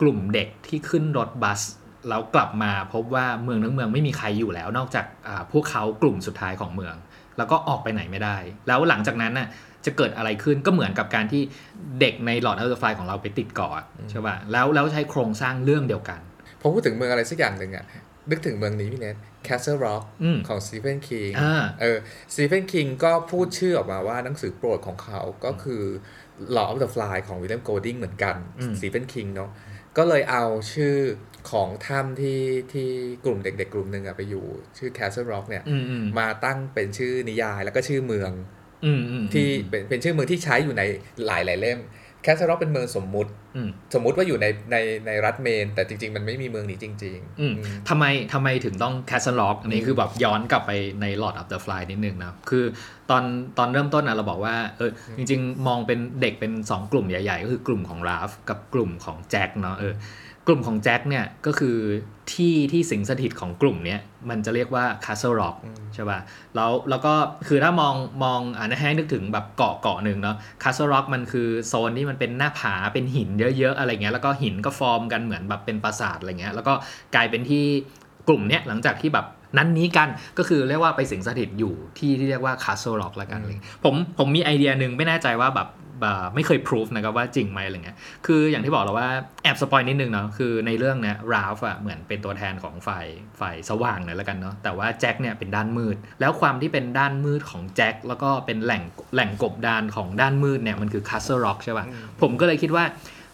กลุ่มเด็กที่ขึ้นรถบัสแล้วกลับมาพบว่าเมืองทั้งเมืองไม่มีใครอยู่แล้ว นอกจากอ่าพวกเขากลุ่มสุดท้ายของเมือง แล้วก็ออกไปไหนไม่ได้ แล้วหลังจากนั้นน่ะจะเกิดอะไรขึ้นก็เหมือนกับการที่เด็กในหลอดอัลเทอร์ไฟของเราไปติดเกาะใช่ป่ะแล้วแล้วใช้โครงสร้างเรื่องเดียวกันพอพูดถึงเมืองอะไรสักอย่างหนึ่งอะนึกถึงเมืองนี้พี่เนท Castle Rock อืมของ Stephen King อ่าเออ Stephen King ก็พูดชื่อออกมาว่าหนังสือโปรดของเขาก็คือ Law of the Fly ของ William Golding เหมือนกันอืม Stephen King เนาะก็เลยเอาชื่อของถ้ำที่ที่กลุ่มเด็กๆ กลุ่มหนึ่งอะไปอยู่ ชื่อ Castle Rock เนี่ยอืมอืมมาตั้งเป็นชื่อนิยายแล้วก็ชื่อเมืองอืมอืมที่เป็นเป็นชื่อเมืองที่ใช้อยู่ในหลายหลายๆเล่ม Castle Rock เป็นเมืองสมมุติอืมสมมุติว่าอยู่ในในในรัฐเมน แต่จริง ๆ มันไม่มีเมืองนี้จริงอืมอืมทำไมทำไมถึงต้อง Castle Rock อันนี้คือแบบย้อนกลับไปใน Lord of the Fly นิดนึงนะ คือตอนตอนเริ่มต้นนะเราบอกว่าเออจริง ๆ มองเป็นเด็กเป็น 2 กลุ่มใหญ่ ๆ ก็คือกลุ่มของราฟกับกลุ่มของแจ็คเนาะเออ กลุ่มของแจ็คเนี่ยก็คือที่ที่สิงสถิตของกลุ่มเนี้ยมันจะเรียกว่า Castle Rock ใช่ป่ะแล้วแล้วก็คือถ้ามองมองอ่าให้นึกถึงแบบเกาะเกาะหนึ่งเนาะ Castle Rock มันคือโซนที่มันเป็นหน้าผาเป็นหินเยอะๆอะไรเงี้ยแล้วก็หินก็ฟอร์มกันเหมือนแบบเป็นปราสาทอะไรเงี้ยแล้วก็กลายเป็นที่กลุ่มเนี้ยหลังจากที่แบบนั้นนี้กันก็คือเรียกว่าไปสิงสถิตอยู่ที่ที่เรียกว่า Castle Rock ละกันอะไรเงี้ยผมผมมีไอเดียหนึ่งไม่แน่ใจว่าแบบแบบ ไม่เคยพิสูจนะครับว่าจริงไหมอะไรเงี้ย คืออย่างที่บอกเราว่าแอบ spoil นิดนึงเนาะ คือในเรื่องเนี้ยราฟอะเหมือนเป็นตัวแทนของฝ่ายฝ่ายสว่างหน่อยแล้วกันเนาะ แต่ว่าแจ็คเนี่ยเป็นด้านมืด แล้วความที่เป็นด้านมืดของแจ็คแล้วก็เป็นแหล่งแหล่งกบดานของด้านมืดเนี่ยมันคือ Castle Rock ใช่ป่ะ ผมก็เลยคิดว่า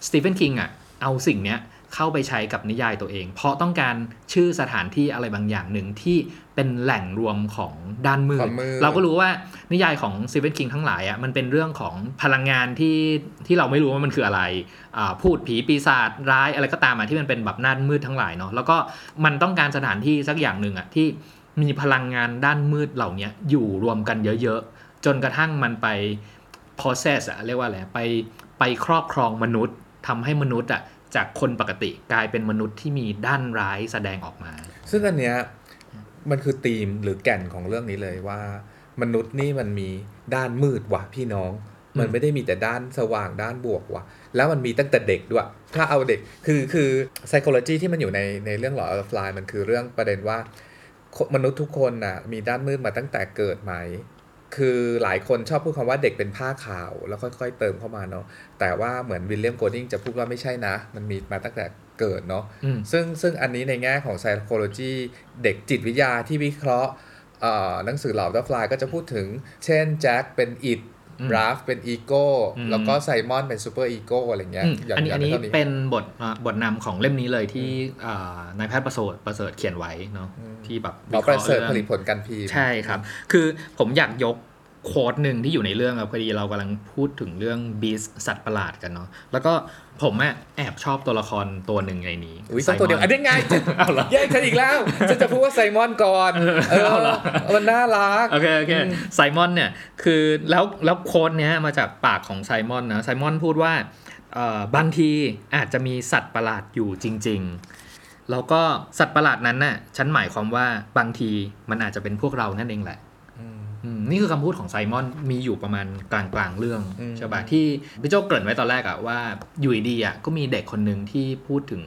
สตีเฟนคิงอะเอาสิ่งเนี้ย เข้าไปใช้กับนิยายตัวเอง เพราะต้องการชื่อสถานที่อะไรบางอย่างหนึ่งที่เป็นแหล่งรวมของด้านมืคดวามมืดเราก็รู้ว่านิยายของซีเ e นคิงทั้งหลายอะมันเป็นเรื่องของพลังงานที่ที่เราไม่รู้ว่ามันคืออะไรอ่าพูดผีปีศาจร้ายอะไรก็ตามมาที่มันเป็นแบบด้านมืดทั้งหลายเนาะแล้วก็มันต้องการสถานที่สักอย่างหนึ่งอะที่มีพลังงานด้านมืดเหล่านี้อยู่รวมกันเยอะๆ จนกระทั่งมันไป process อะเรียกว่าอะไรไปไปครอบครองมนุษย์ทำให้มนุษย์อะ จากคนปกติกลายเป็นมนุษย์ที่มีด้านร้ายแสดงออกมา ซึ่งอันเนี้ยมันคือธีมหรือแก่นของเรื่องนี้เลยว่า มนุษย์นี่มันมีด้านมืดว่ะพี่น้อง มันไม่ได้มีแต่ด้านสว่างด้านบวกว่ะ แล้วมันมีตั้งแต่เด็กด้วย ถ้าเอาเด็กคือคือ psychology ที่มันอยู่ในในเรื่องหลอดฟลายมันคือเรื่องประเด็นว่ามนุษย์ทุกคนน่ะมีด้านมืดมาตั้งแต่เกิดไหม คือหลายคนชอบพูดคำว่าเด็กเป็นผ้าขาวแล้วค่อยๆเติมเข้ามาเนาะแต่ว่าเหมือนวิลเลียมโกลดิงจะพูดว่าไม่ใช่นะ มันมีมาตั้งแต่เกิดเนาะอืมซึ่งซึ่งอันนี้ในแง่ของ psychology เด็กจิตวิทยาที่วิเคราะห์เอ่อหนังสือเหล่าดัฟลายก็จะพูดถึง เช่นแจ็คเป็นอิด อืมราฟเป็นอีโก้อืมแล้วก็ไซมอนเป็นซูเปอร์อีโก้อะไรเงี้ยอืมย่างอันนี้ย่าอังนนี้ท่าเป็นบทอ่าบทนำของเล่มนี้เลยที่อ่านายแพทย์ประเสริฐประเสริฐเขียนไว้เนาะที่แบบหมอประเสริฐวิผคาะห์ลิตผลการพิมพ์ใช่ครับ คือผมอยากยกโค้ดหนึ่งที่อยู่ในเรื่องครับพอดีเรากำลังพูดถึงเรื่องบีสสัตว์ประหลาดกันเนาะแล้วก็ ผมอะแอบชอบตัวละครตัวหนึ่งในนี้อุ้ยต้องตัวเดียวอันนี้ไงเอาเหรอแย่งฉันอีกแล้วฉันจะพูดว่าไซมอนก่อนเออเอาเหรอมันน่ารักโอเคโอเคไซมอนเนี่ยคือแล้วแล้วโค้ดเนี้ยมาจากปากของไซมอนนะไซมอนพูดว่าเอ่อบางทีอาจจะมีสัตว์ประหลาดอยู่จริง ๆ แล้วก็สัตว์ประหลาดนั้นน่ะฉันหมายความว่าบางทีมันอาจจะเป็นพวกเรานั่นเองแหละอืมอืม นี่คือคำพูดของไซมอนมีอยู่ประมาณกลางกลางๆเรื่องอืมใช่ปะที่พี่โจเกริ่นไว้ตอนแรกอะว่าอยู่ดีๆอะก็มีเด็กคนหนึ่งที่พูดถึง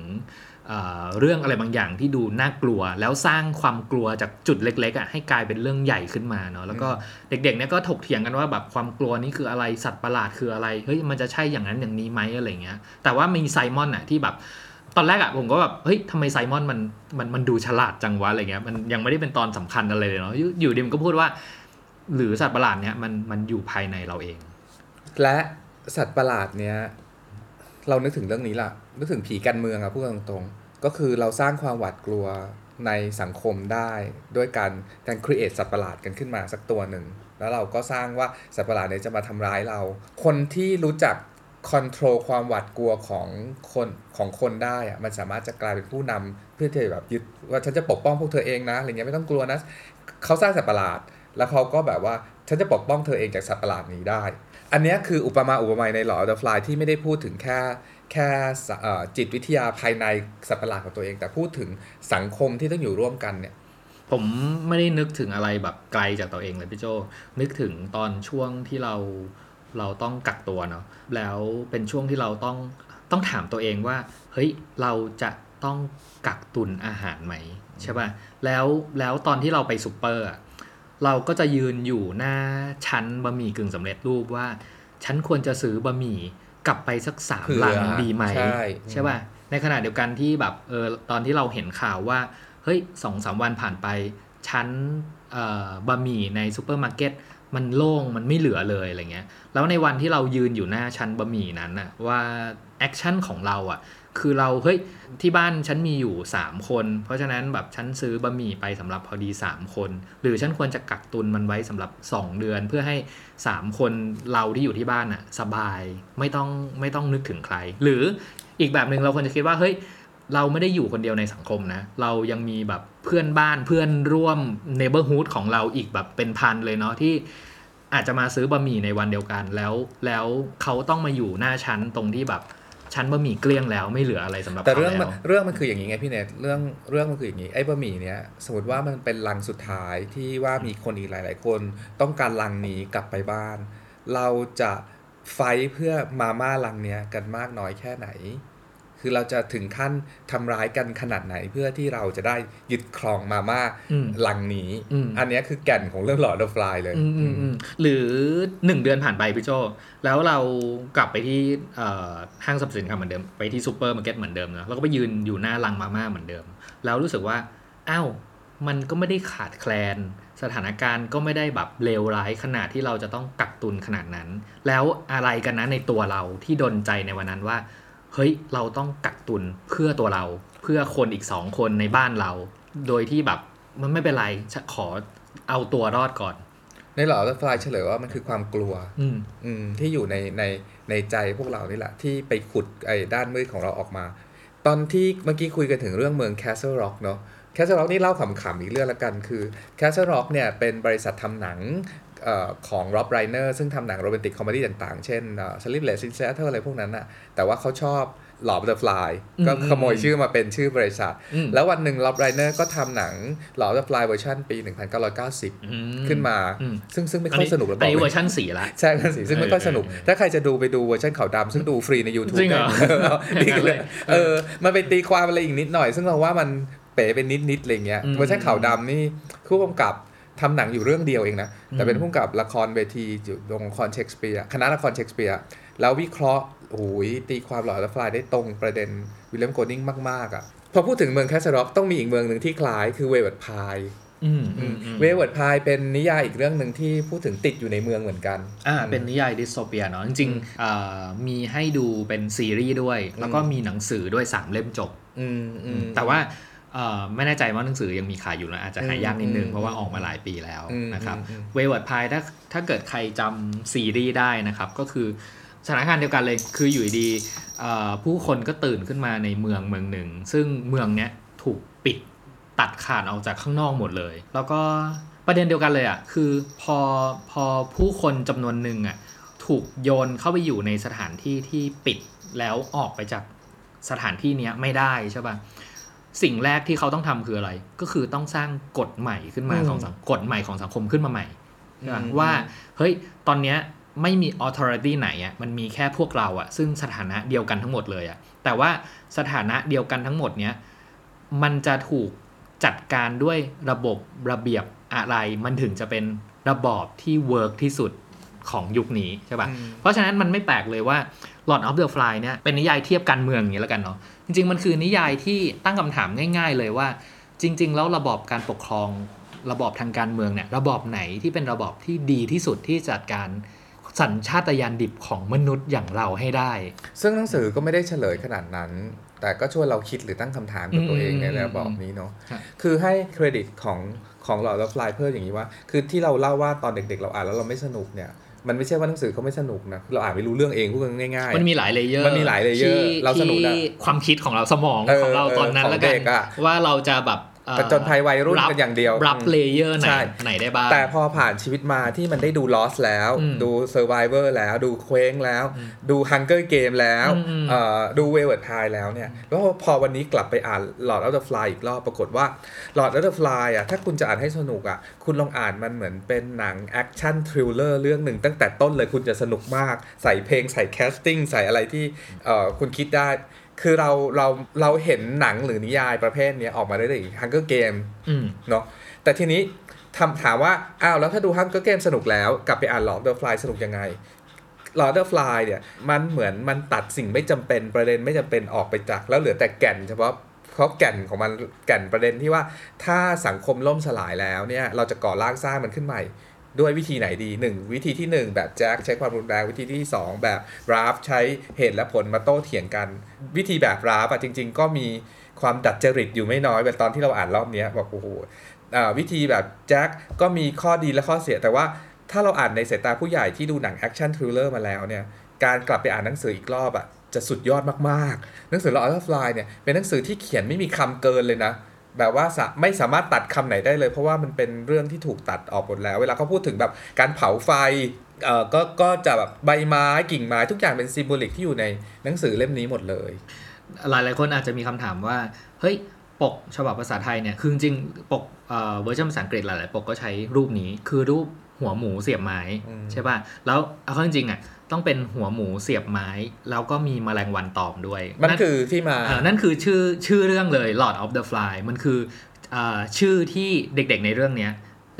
เอ่อเรื่องอะไรบางอย่างที่ดูน่ากลัว แล้วสร้างความกลัวจากจุดเล็กๆอะให้กลายเป็นเรื่องใหญ่ขึ้นมาเนาะแล้วก็เด็กๆเนี่ยก็ถกเถียงกันว่าแบบความกลัวนี่คืออะไรสัตว์ประหลาดคืออะไรเฮ้ยมันจะใช่อย่างนั้นอย่างนี้ไหมอะไรเงี้ยแต่ว่ามีไซมอนอะที่แบบตอนแรกอะผมก็แบบเฮ้ยทำไมไซมอนมันมันมันดูฉลาดจังวะอะไรเงี้ยมันยังไม่ได้เป็นตอนสำคัญอะไรเลยเนาะอยู่อยู่ดีมันก็พูดว่า หรือสัตว์ประหลาดเนี้ยมันมันอยู่ภายในเราเอง และสัตว์ประหลาดเนี้ยเรานึกถึงเรื่องนี้ล่ะ นึกถึงผีกันเมืองอะพูดกันตรงๆ ก็คือเราสร้างความหวาดกลัวในสังคมได้ด้วยการการ create สัตว์ประหลาดกันขึ้นมาสักตัวหนึ่ง แล้วเราก็สร้างว่าสัตว์ประหลาดเนี้ยจะมาทำร้ายเรา คนที่รู้จัก control ความหวาดกลัวของคนของคนได้อะมันสามารถจะกลายเป็นผู้นำเพื่อที่แบบยึดว่าฉันจะปกป้องพวกเธอเองนะอะไรเงี้ยไม่ต้องกลัวนะเขาสร้างสัตว์ประหลาด แล้วเขาก็แบบว่าฉันจะปกป้องเธอเองจากสัตว์ประหลาดนี้ได้ อันนี้คืออุปมาอุปไมยในหลอดฟลายที่ไม่ได้พูดถึงแค่แค่จิตวิทยาภายในสัตว์ประหลาดของตัวเอง แต่พูดถึงสังคมที่ต้องอยู่ร่วมกันเนี่ยผมไม่ได้นึกถึงอะไรแบบไกลจากตัวเองเลยพี่โจนึกถึงตอนช่วงที่เราเราต้องกักตัวเนาะแล้วเป็นช่วงที่เราต้องต้องถามตัวเองว่า เฮ้ยเราจะต้องกักตุนอาหารไหมใช่ป่ะแล้วแล้วตอนที่เราไปซูเปอร์ เราก็จะยืนอยู่หน้าชั้นบะหมี่กึ่งสำเร็จรูปว่า ฉันควรจะซื้อบะหมี่กลับไปสักสามเผื่อลังดีไหมใช่ใช่ป่ะในขณะเดียวกันที่แบบเออตอนที่เราเห็นข่าวว่าเฮ้ยสองสามวันผ่านไป ชั้นเอ่อบะหมี่ในซูเปอร์มาร์เก็ตมันโล่งมันไม่เหลือเลยอะไรเงี้ย แล้วในวันที่เรายืนอยู่หน้าชั้นบะหมี่นั้นน่ะว่าแอคชั่นของเราอะ คือเราเฮ้ยที่บ้านฉันมีอยู่ 3 คน เพราะฉะนั้นแบบฉันซื้อบะหมี่ไปสำหรับพอดี 3 คน หรือฉันควรจะกักตุนมันไว้สำหรับ 2 เดือน เพื่อให้ 3 คนเราที่อยู่ที่บ้านอะสบายไม่ต้องไม่ต้องนึกถึงใคร หรืออีกแบบหนึ่งเราควรจะคิดว่าเฮ้ยเราไม่ได้อยู่คนเดียวในสังคมนะ เรายังมีแบบเพื่อนบ้านเพื่อนร่วม neighborhood ของเราอีกแบบเป็นพันเลยเนาะที่อาจจะมาซื้อบะหมี่ในวันเดียวกันแล้วแล้วเขาต้องมาอยู่หน้าชั้นตรงที่แบบ ชั้นบะหมี่เกลี้ยงแล้วไม่เหลืออะไรสำหรับแต่เขาเรื่องมันแล้วเรื่องมันคืออย่างนี้ไงพี่เนทเรื่องเรื่องมันคืออย่างนี้ไอ้บะหมี่เนี้ยสมมติว่ามันเป็นลังสุดท้ายที่ว่ามีคนอีกหลาย ๆ คนต้องการลังนี้กลับไปบ้าน เราจะไฟท์เพื่อมาม่าลังเนี้ยกันมากน้อยแค่ไหน คือเราจะถึงขั้นทำร้ายกันขนาดไหนเพื่อที่เราจะได้ยึดครองมาม่าอืมลังนี้อืมอันเนี้ยคือแก่นของเรื่อง Lord of the Flies เลยอืมอืมอืมหรือหนึ่งเดือนผ่านไปพี่โจแล้วเรากลับไปที่เอ่อห้างสรรพสินค้าเหมือนเดิม ไปที่ซูเปอร์มาร์เก็ตเหมือนเดิมนะแล้วก็ไปยืนอยู่หน้าลังมาม่าเหมือนเดิม แล้วรู้สึกว่าอ้าวมันก็ไม่ได้ขาดแคลน สถานการณ์ก็ไม่ได้แบบเลวร้ายขนาดที่เราจะต้องกักตุนขนาดนั้น แล้วอะไรกันนะในตัวเราที่ดลใจในวันนั้นว่า เฮ้ยเราต้องกักตุนเพื่อตัวเรา เพื่อคนอีกสองคนในบ้านเรา โดยที่แบบมันไม่เป็นไรฉันขอเอาตัวรอดก่อน ใน Lord of the Flies เฉลยว่ามันคือความกลัว อืมอืมที่อยู่ในในในใจพวกเรานี่แหละ ที่ไปขุดไอ้ด้านมืดของเราออกมา ตอนที่เมื่อกี้คุยกันถึงเรื่องเมือง Castle Rock เนาะ Castle Rock นี่เล่าขำๆอีกเรื่องละกันคือ Castle Rock เนี่ยเป็นบริษัททำหนัง เอ่อของ Rob Reiner ซึ่งทำหนัง romantic comedy ต่างๆ เช่น Sleepless in Seattle อะไรพวกนั้นอะแต่ว่าเขาชอบหลอ b เ e อ f ฟลายก็อืมขโมยชื่อมาเป็นชื่อบริษัทอืมแล้ววันหนึ่ง Rob Reiner ก็ทำหนังหลอ b เ e อ f ฟลายเวอร์ชันปี 1990อืมขึ้นมาอืมซึ่งซึ่งไม่ค่อยสนุกเลยบอัอนกนี้เลเวอยร์ชันสี่ละใช่ครับสิซึ่งไม่ค่อยสนุกเออเออถ้าใครจะดูไปดูเวอร์ชันขาวดำซึ่งดูฟรีใน YouTube จริงเหรอได้ดีอย่างนั้นเลเลยยเออมันไปตีความอะไรอีกนิดหน่อย ซึ่งเราว่ามันเป๋เป็นนิดนิดๆอะไรเงี้ยอืมเวอร์ชันขาวดำนี่ผู้กำกับ ทำหนังอยู่เรื่องเดียวเองนะ แต่เป็นอืมผู้กำกับละครเวทีอยู่โรงละครเชคสเปียร์คณะละครเชคสเปียร์แล้ววิเคราะห์โอ้โหตีความ Lord of the Flies ได้ตรงประเด็นวิลเลียมโกลดิงมาก ๆ อะ พอพูดถึงเมือง Castle Rock ต้องมีอีกเมืองหนึ่งที่คล้ายคือ Wayward Pายอืมอืมอืม Wayward Pines เป็นนิยายอีกเรื่องหนึ่งที่พูดถึงติดอยู่ในเมืองเหมือนกัน อ่า เป็นนิยายดิสโทเปียเนาะจริงๆอ่ามีให้ดูเป็นซีรีส์ด้วย แล้วก็มีหนังสือด้วย3เล่มจบอืมอืมแต่ว่าเอ่อ ไม่แน่ใจว่าหนังสือยังมีขายอยู่นะอาจจะหายากนิดนึงอืมเพราะว่าออกมาหลายปีแล้วอืมนะครับอืม Wayward Pines ถ้าถ้าเกิดใครจำซีรีส์ได้นะครับ ก็คือสถานการณ์เดียวกันเลยคืออยู่ดีๆเอ่อผู้คนก็ตื่นขึ้นมาในเมืองเมืองหนึ่ง ซึ่งเมืองเนี้ยถูกปิดตัดขาดออกจากข้างนอกหมดเลย แล้วก็ประเด็นเดียวกันเลยอะคือพอพอผู้คนจำนวนหนึ่งอะถูกโยนเข้าไปอยู่ในสถานที่ที่ปิดแล้วออกไปจากสถานที่เนี้ยไม่ได้ใช่ป่ะ สิ่งแรกที่เขาต้องทำคืออะไร ก็คือต้องสร้างกฎใหม่ขึ้นมาอืมของสังกฎใหม่ของสังคมขึ้นมาใหม่ใช่ปะอืมว่าเฮ้ยตอนเนี้ยไม่มี authority ไหนอะมันมีแค่พวกเราอะซึ่งสถานะเดียวกันทั้งหมดเลยอะแต่ว่าสถานะเดียวกันทั้งหมดเนี้ยมันจะถูกจัดการด้วยระบบระเบียบอะไรมันถึงจะเป็นระบอบที่ work ที่สุดของยุคนี้ใช่ปะเพราะฉะนั้นมันไม่แปลกเลยว่า Lord of the Fly เนี่ยเป็นนิยายเทียบการเมืองอย่างนี้แล้วกันเนาะ จริง ๆ มันคือนิยายที่ตั้งคำถามง่าย ๆ เลยว่า จริง ๆ แล้วระบอบการปกครองระบอบทางการเมืองเนี่ยระบอบไหนที่เป็นระบอบที่ดีที่สุดที่จัดการสัญชาตญาณดิบของมนุษย์อย่างเราให้ได้ ซึ่งหนังสือก็ไม่ได้เฉลยขนาดนั้น แต่ก็ช่วยเราคิดหรือตั้งคำถามกับตัวเองในระบอบนี้เนาะครับคือให้เครดิตของของ Lord of the Fly เพิ่มอย่างนี้ว่า คือที่เราเล่าว่าตอนเด็กๆ เราอ่านแล้วเราไม่สนุกเนี่ย มันไม่ใช่ว่าหนังสือเขาไม่สนุกนะเราอ่านไม่รู้เรื่องเองพูดกันง่ายๆ มันมีหลาย layer มันมีหลาย layer ที่เราสนุกนะที่ความคิดของเราสมองเออของเราตอนนั้นเออแล้วกัของนเด็กอะว่าเราจะแบบ เอ่อผจญภัยวัยรุ่นกันอย่างเดียว รับอืม layer ไหนใช่ไหนได้บ้าง แต่พอผ่านชีวิตมาที่มันได้ดู Lost แล้วอืมดู Survivor แล้ว ดูเคว้งแล้ว ดู Hunger Game แล้วอืมอืมเอ่อดู w e l v e t Tide แล้วเนี่ย แล้วพอวันนี้กลับไปอ่าน Lord of the Fly อีกรอบปรากฏว่า Lord of the Fly อะถ้าคุณจะอ่านให้สนุกอะคุณลองอ่านมันเหมือนเป็นหนัง action thriller เรื่องหนึ่งตั้งแต่ต้นเลยคุณจะสนุกมากใส่เพลงใส่ casting ใส่อะไรที่เอ่อคุณคิดได้ คือเราเราเราเห็นหนังหรือนิยายประเภทเนี้ยออกมาได้เลย Hunger Game อืมเนาะแต่ทีนี้ทำถามว่า อ้าวแล้วถ้าดู Hunger Game สนุกแล้ว กลับไปอ่าน Lord of the Fly สนุกยังไง Lord of the Fly เนี่ยมันเหมือนมันตัดสิ่งไม่จำเป็นประเด็นไม่จำเป็นออกไปจาก แล้วเหลือแต่แก่นเฉพาะเพราะแก่นของมันแก่นประเด็นที่ว่าถ้าสังคมล่มสลายแล้วเนี่ยเราจะก่อร่างสร้างมันขึ้นใหม่ ด้วยวิธีไหนดี 1 วิธีที่ 1 แบบแจ็คใช้ความรุนแรงวิธีที่ 2 แบบราฟใช้เหตุและผลมาโต้เถียงกัน วิธีแบบราฟอะจริง ๆ ก็มีความดัดจริตอยู่ไม่น้อยแบบตอนที่เราอ่านรอบนี้บอกโอ้โหวิธีแบบแจ็คก็มีข้อดีและข้อเสียแต่ว่าถ้าเราอ่านในสายตาผู้ใหญ่ที่ดูหนัง action thriller มาแล้วเนี่ยการกลับไปอ่านหนังสืออีกรอบอะจะสุดยอดมากๆ หนังสือ Lord of the Fly เนี่ยเป็นหนังสือที่เขียนไม่มีคำเกินเลยนะ แบบว่าไม่สามารถตัดคำไหนได้เลย เพราะว่ามันเป็นเรื่องที่ถูกตัดออกหมดแล้ว เวลาเขาพูดถึงแบบการเผาไฟเอ่อก็ก็จะแบบใบไม้กิ่งไม้ทุกอย่างเป็น symbolic ที่อยู่ในหนังสือเล่มนี้หมดเลย หลายหลายคนอาจจะมีคำถามว่าเฮ้ยปกฉบับภาษาไทยเนี่ยคือจริงปกเอ่อเวอร์ชันภาษาอังกฤษหลาย ๆ ปกก็ใช้รูปนี้คือรูป หัวหมูเสียบไม้อืมใช่ป่ะแล้วเอาเข้าจริงๆอะต้องเป็นหัวหมูเสียบไม้ แล้วก็มีแมลงวันตอมด้วยมันคือที่มาเอ่อนั่นคือชื่อชื่อเรื่องเลย Lord of the Fly มันคือเออชื่อที่เด็กๆในเรื่องเนี้ย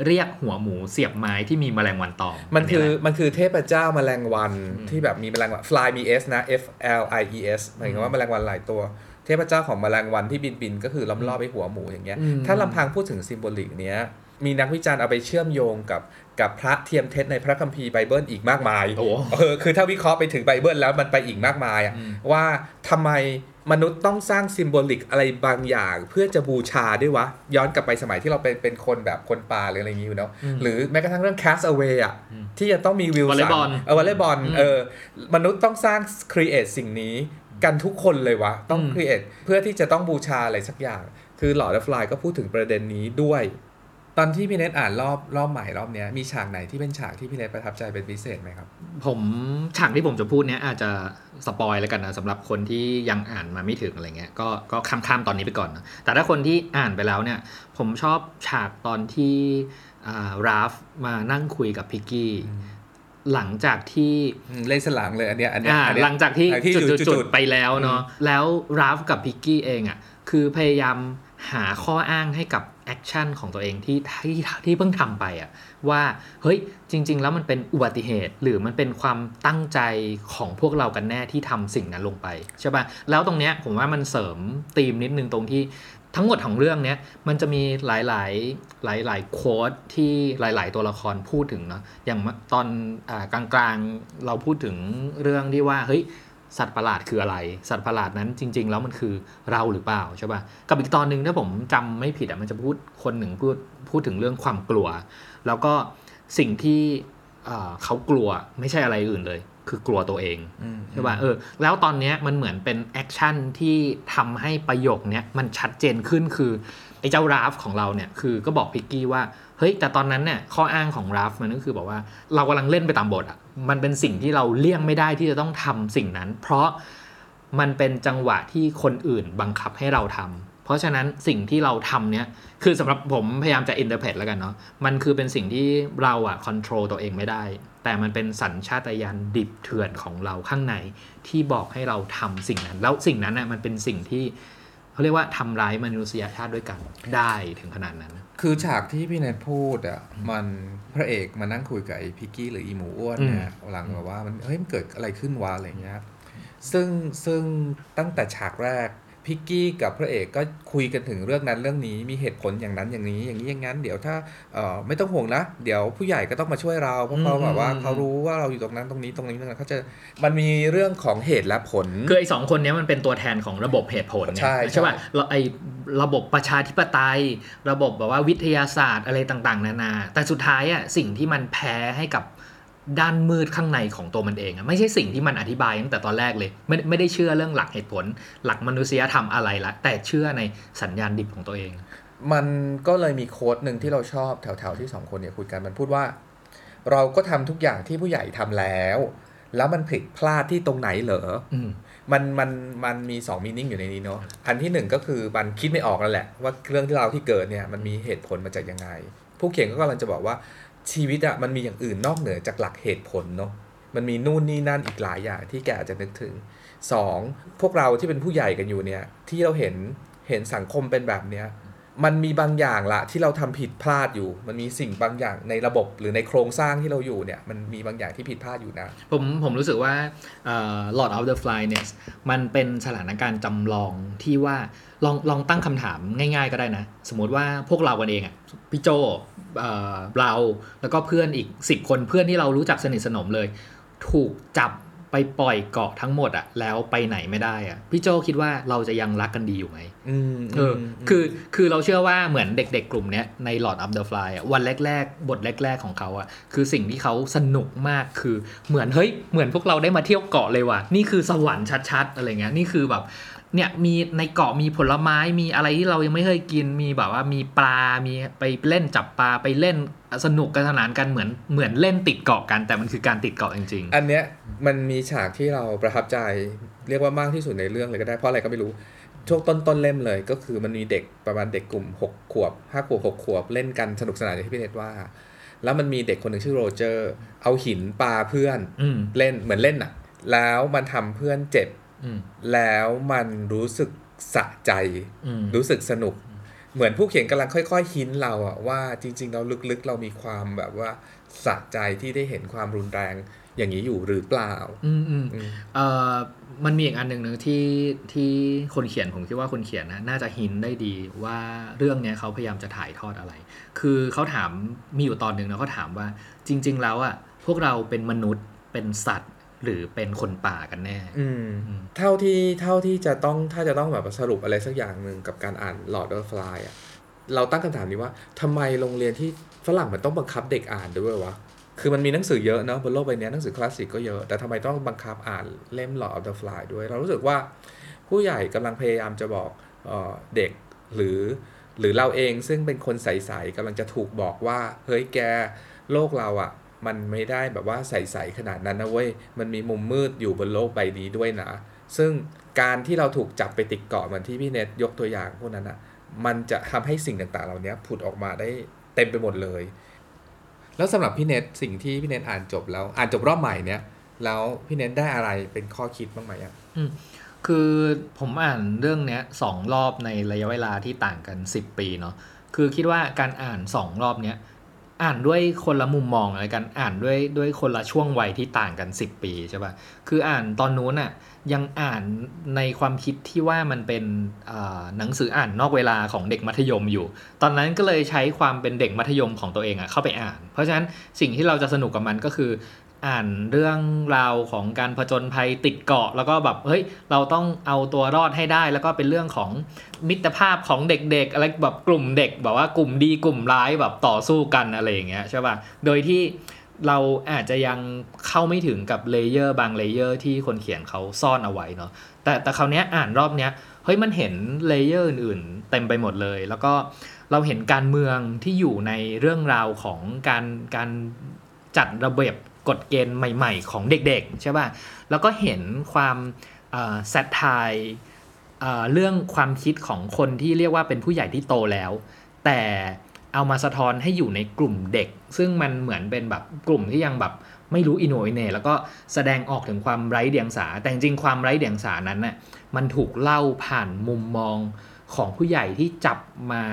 เรียกหัวหมูเสียบไม้ที่มีแมลงวันตอม มันคือแหละมันคือเทพเจ้าแมลงวันที่แบบมีแมลงวัน fly มี s นะ f l i e s หมายถึงว่าแมลงวันหลายตัว เทพเจ้าของแมลงวันที่บินบินๆก็คือล้อมรอบไปหัวหมูอย่างเงี้ยอืมถ้าลำพังพูดถึง symbolic เนี้ย มีนักวิจารณ์เอาไปเชื่อมโยงกับกับพระเทียมเท็จในพระคัมภีร์ไบเบิลอีกมากมายโอ้เออคือถ้าวิเคราะห์ไปถึงไบเบิลแล้วมันไปอีกมากมายอะอืมว่าทำไมมนุษย์ต้องสร้าง symbolic อะไรบางอย่าง เพื่อจะบูชาด้วยวะ ย้อนกลับไปสมัยที่เราเป็นเป็นคนแบบคนป่าหรืออะไรอย่างงี้อยู่เนาะหรือแม้กระทั่งเรื่อง cast away อะที่จะต้องมีวิววอลเลย์บอลเออวอลเลย์บอลอืมเออมนุษย์ต้องสร้าง create สิ่งนี้กันทุกคนเลยวะต้องอืม create เพื่อที่จะต้องบูชาอะไรสักอย่าง คือ Lord of the Fly ก็พูดถึงประเด็นนี้ด้วย ตอนที่พี่เนทอ่านรอบรอบใหม่รอบเนี้ยมีฉากไหนที่เป็นฉากที่พี่เนทประทับใจเป็นพิเศษไหมครับ ผมฉากที่ผมจะพูดเนี้ยอาจจะ spoil แล้วกันนะสำหรับคนที่ยังอ่านมาไม่ถึงอะไรเงี้ยก็ก็ข้ามๆตอนนี้ไปก่อนนะแต่ถ้าคนที่อ่านไปแล้วเนี่ยผมชอบฉากตอนที่อ่าราฟมานั่งคุยกับพิกกี้หลังจากที่อืมเล่นสลางเลยอันเนี้ยอันเนี้ยอ่าอันเนี้ยหลังจากที่อันที่จุดจุจุดดจุจุดดไปแล้วเนาะแล้วราฟกับพิกกี้เองอะคือพยายามหาข้ออ้างให้กับ action ของตัวเองที่ที่ที่เพิ่งทำไปอะว่าเฮ้ยจริง ๆ แล้วมันเป็นอุบัติเหตุ หรือมันเป็นความตั้งใจของพวกเรากันแน่ที่ทำสิ่งนั้นลงไปใช่ปะ่ะแล้วตรงเนี้ยผมว่ามันเสริมธีมนิดนึงตรงที่ทั้งหมดของเรื่องเนี้ยมันจะมีหลายๆ หลายหลายๆโค้ดที่หลาย ๆ ตัวละครพูดถึงเนาะอย่างตอนอากลางๆเราพูดถึงเรื่องที่ว่าเฮ้ย สัตว์ประหลาดคืออะไร สัตว์ประหลาดนั้นจริง ๆ แล้วมันคือเราหรือเปล่าใช่ป่ะกับอีกตอนหนึ่งถ้าผมจำไม่ผิดอะมันจะพูดคนหนึ่งพูดพูดถึงเรื่องความกลัว แล้วก็สิ่งที่เอ่อเขากลัวไม่ใช่อะไรอื่นเลย คือกลัวตัวเองอืมใช่ป่ะเออแล้วตอนเนี้ยมันเหมือนเป็น action ที่ทำให้ประโยคเนี้ยมันชัดเจนขึ้นคือไอ้ เจ้าราฟของเราเนี่ยคือก็บอกพิกกี้ว่าเฮ้ยแต่ตอนนั้นเนี่ยข้ออ้างของราฟมันก็คือบอกว่าเรากำลังเล่นไปตามบทอะมันเป็นสิ่งที่เราเลี่ยงไม่ได้ที่จะต้องทำสิ่งนั้น เพราะมันเป็นจังหวะที่คนอื่นบังคับให้เราทำเพราะฉะนั้นสิ่งที่เราทำเนี้ยคือสำหรับผมพยายามจะ interpret แล้วกันเนาะมันคือเป็นสิ่งที่เราอะ control ตัวเองไม่ได้ แต่มันเป็นสัญชาตญาณดิบเถื่อนของเราข้างในที่บอกให้เราทำสิ่งนั้น แล้วสิ่งนั้นน่ะมันเป็นสิ่งที่ เขาเรียกว่าทำร้ายมนุษยชาติด้วยกันได้ถึงขนาดนั้น คือฉากที่พี่เนทพูดอะมันพระเอกมานั่งคุยกับไอ้พิกกี้หรืออีหมูอ้วนเนี่ยหลังแบบว่ามันเฮ้ยมันเกิดอะไรขึ้นวะอะไรเงี้ยซึ่งซึ่งตั้งแต่ฉากแรก พิกกี้กับพระเอกก็คุยกันถึงเรื่องนั้นเรื่องนี้มีเหตุผลอย่างนั้นอย่างนี้อย่างนี้อย่างนั้น เดี๋ยวถ้าเอ่อไม่ต้องห่วงนะ เดี๋ยวผู้ใหญ่ก็ต้องมาช่วยเราเพราะเขาแบบว่าเขารู้ว่าเราอยู่ตรงนั้นตรงนี้ตรงนี้ตรงนั้นเขาจะมันมีเรื่องของเหตุและผล คือไอ้สองคนเนี้ยมันเป็นตัวแทนของระบบเหตุผลไงใช่ใช่ใช่ป่ะเราไอ้ระบบประชาธิปไตย ระบบแบบว่าวิทยาศาสตร์อะไรต่าง ๆ นานา แต่สุดท้ายอะสิ่งที่มันแพ้ให้กับ ด้านมืดข้างในของตัวมันเองอะไม่ใช่สิ่งที่มันอธิบายตั้งแต่ตอนแรกเลยไม่ไม่ได้เชื่อเรื่องหลักเหตุผล หลักมนุษยธรรมอะไรละแต่เชื่อในสัญญาณดิบของตัวเอง มันก็เลยมีโค้ดหนึ่งที่เราชอบแถวๆที่สองคนเนี่ยคุยกันมันพูดว่า เราก็ทำทุกอย่างที่ผู้ใหญ่ทำแล้ว แล้วมันผิดพลาดที่ตรงไหนเหรออืมมันมันมันมีสองมีนิ่งอยู่ในนี้เนาะอันที่หนึ่งก็คือมันคิดไม่ออกนั่นแหละ ว่าเรื่องที่เราที่เกิดเนี่ยมันมีเหตุผลมาจากยังไง ผู้เขียนก็กำลังจะบอกว่า ชีวิตอะมันมีอย่างอื่นนอกเหนือจากหลักเหตุผลเนาะมันมีนู่นนี่นั่นอีกหลายอย่างที่แกอาจจะนึกถึงสองพวกเราที่เป็นผู้ใหญ่กันอยู่เนี่ย ที่เราเห็นเห็นสังคมเป็นแบบเนี้ยมันมีบางอย่างละที่เราทำผิดพลาดอยู่ มันมีสิ่งบางอย่างในระบบหรือในโครงสร้างที่เราอยู่เนี่ย มันมีบางอย่างที่ผิดพลาดอยู่นะ ผมผมรู้สึกว่าเอ่อ Lord of the Fly เนี่ยมันเป็นสถานการณ์จำลองที่ว่าลองลองตั้งคำถามง่าย ๆ ก็ได้นะ สมมติว่าพวกเรากันเองอะพี่โจ เอ่อเราแล้วก็เพื่อนอีก 10 คนเพื่อนที่เรารู้จักสนิทสนมเลย ถูกจับไปปล่อยเกาะทั้งหมดอะแล้วไปไหนไม่ได้อะพี่โจคิดว่าเราจะยังรักกันดีอยู่ไหมอืมเออคือคือเราเชื่อว่าเหมือนเด็กๆ กลุ่มเนี้ยใน Lord of the Fly อะวันแรกๆ บทแรก ๆ ของเขาอะคือสิ่งที่เขาสนุกมากคือเหมือนเฮ้ยเหมือนพวกเราได้มาเที่ยวเกาะเลยว่ะนี่คือสวรรค์ชัดๆอะไรเงี้ยนี่คือแบบ เนี่ยมีในเกาะมีผลไม้มีอะไรที่เรายังไม่เคยกินมีแบบว่ามีปลา มีไปเล่นจับปลาไปเล่นสนุกกันสนานกันเหมือนเหมือนเล่นติดเกาะกัน แต่มันคือการติดเกาะจริงอันเนี้ยมันมีฉากที่เราประทับใจเรียกว่ามากที่สุดในเรื่องเลยก็ได้เพราะอะไรก็ไม่รู้ช่วงต้นต้นเล่มเลยก็คือมันมีเด็กประมาณเด็กกลุ่ม 6 ขวบ5ขวบ6ขวบเล่นกันสนุกสนานอย่างที่พี่เนตว่า แล้วมันมีเด็กคนหนึ่งชื่อโรเจอร์ เอาหินปาเพื่อนๆอืมเล่นเหมือนเล่นอะแล้วมันทำเพื่อนเจ็บอืม แล้วมันรู้สึกสะใจอืมรู้สึกสนุก เหมือนผู้เขียนกำลังค่อย ๆ หินเราอะว่าจริง ๆ เราลึกๆ เรามีความแบบว่าสะใจที่ได้เห็นความรุนแรงอย่างนี้อยู่หรือเปล่าอืมอืมอืมเอ่อมันมีอีกอันหนึ่งนึงที่ที่คนเขียนผมคิดว่าคนเขียนนะน่าจะหินได้ดีว่าเรื่องเนี้ยเขาพยายามจะถ่ายทอดอะไร คือเขาถามมีอยู่ตอนหนึ่งนะเขาถามว่าจริง ๆ แล้วอะพวกเราเป็นมนุษย์เป็นสัตว์ หรือเป็นคนป่ากันแน่อืมอืม เท่าที่เท่าที่จะต้องถ้าจะต้องแบบสรุปอะไรสักอย่างหนึ่งกับการอ่าน Lord of the Fly อะเราตั้งคำถามนี้ว่าทำไมโรงเรียนที่ฝรั่งมันต้องบังคับเด็กอ่านด้วยวะ คือมันมีหนังสือเยอะเนาะบนโลกใบนี้หนังสือคลาสสิกก็เยอะ แต่ทำไมต้องบังคับอ่านเล่ม Lord of the Fly ด้วย เรารู้สึกว่าผู้ใหญ่กำลังพยายามจะบอกเออเด็กหรือหรือเราเองซึ่งเป็นคนใสๆกำลังจะถูกบอกว่า เฮ้ยแกโลกเราอะ่ะ มันไม่ได้แบบว่าใสๆขนาดนั้นนะเว้ย มันมีมุมมืดอยู่บนโลกใบนี้ด้วยนะ ซึ่งการที่เราถูกจับไปติดเกาะเหมือนที่พี่เน็ตยกตัวอย่างพวกนั้นอะ มันจะทำให้สิ่งต่างๆ เหล่านี้ผุดออกมาได้เต็มไปหมดเลย แล้วสำหรับพี่เน็ตสิ่งที่พี่เน็ตอ่านจบแล้ว อ่านจบรอบใหม่เนี้ยแล้วพี่เน็ตได้อะไรเป็นข้อคิดบ้างไหมอะคือผมอ่านเรื่องเนี้ยสองรอบในระยะเวลาที่ต่างกัน 10 ปีเนาะ คือคิดว่าการอ่านสองรอบเนี้ย อ่านด้วยคนละมุมมองอะไรกันอ่านด้วยด้วยคนละช่วงวัยที่ต่างกัน 10 ปีใช่ปะ่ะคืออ่านตอนนู้นอะยังอ่านในความคิดที่ว่ามันเป็นหนังสืออ่านนอกเวลาของเด็กมัธยมอยู่ ตอนนั้นก็เลยใช้ความเป็นเด็กมัธยมของตัวเองอะเข้าไปอ่าน เพราะฉะนั้นสิ่งที่เราจะสนุกกับมันก็คือ อ่านเรื่องราวของการผจญภัยติดเกาะ แล้วก็แบบเฮ้ยเราต้องเอาตัวรอดให้ได้ แล้วก็เป็นเรื่องของมิตรภาพของเด็กๆ อะไรแบบกลุ่มเด็กแบบว่ากลุ่มดีกลุ่มร้ายแบบต่อสู้กันอะไรอย่างเงี้ยใช่ป่ะโดยที่เราอาจจะยังเข้าไม่ถึงกับ layer บาง layer ที่คนเขียนเขาซ่อนเอาไว้เนาะแต่แต่คราวเนี้ยอ่านรอบเนี้ยเฮ้ยมันเห็น layer อื่นๆ เต็มไปหมดเลย แล้วก็เราเห็นการเมืองที่อยู่ในเรื่องราวของการการจัดระเบียบ กฎเกณฑ์ใหม่ ๆ ของเด็กๆใช่ป่ะแล้วก็เห็นความแซดไทเอ่อเรื่องความคิดของคนที่เรียกว่าเป็นผู้ใหญ่ที่โตแล้ว แต่เอามาสะท้อนให้อยู่ในกลุ่มเด็ก ซึ่งมันเหมือนเป็นแบบกลุ่มที่ยังแบบไม่รู้อินโนอินเนแล้วก็แสดงออกถึงความไร้เดียงสา แต่จริงๆความไร้เดียงสานั้นน่ะมันถูกเล่าผ่านมุมมองของผู้ใหญ่ที่จับมา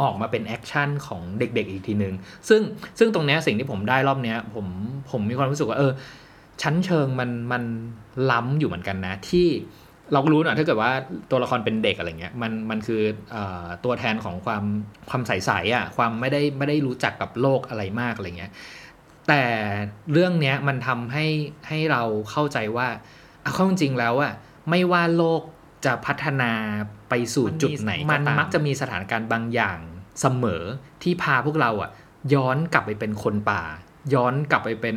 ออกมาเป็นแอคชั่นของเด็กๆอีกทีหนึ่งซึ่งซึ่งตรงเนี้ยสิ่งที่ผมได้รอบเนี้ยผมผมมีความรู้สึกว่าเออ ชั้นเชิงมันมันล้ำอยู่เหมือนกันนะ ที่เรารู้นะถ้าเกิดว่าตัวละครเป็นเด็กอะไรเงี้ยมันมันคือตัวแทนของความความใสๆอะความไม่ได้ไม่ได้รู้จักกับโลกอะไรมากอะไรเงี้ยแต่เรื่องเนี้ยมันทำให้ให้เราเข้าใจว่าเอาเข้าจริงแล้วอะไม่ว่าโลกจะพัฒนา ไปสู่จุดไหนมันมักจะมีสถานการณ์บางอย่างเสมอที่พาพวกเราอะ ย้อนกลับไปเป็นคนป่า ย้อนกลับไปเป็น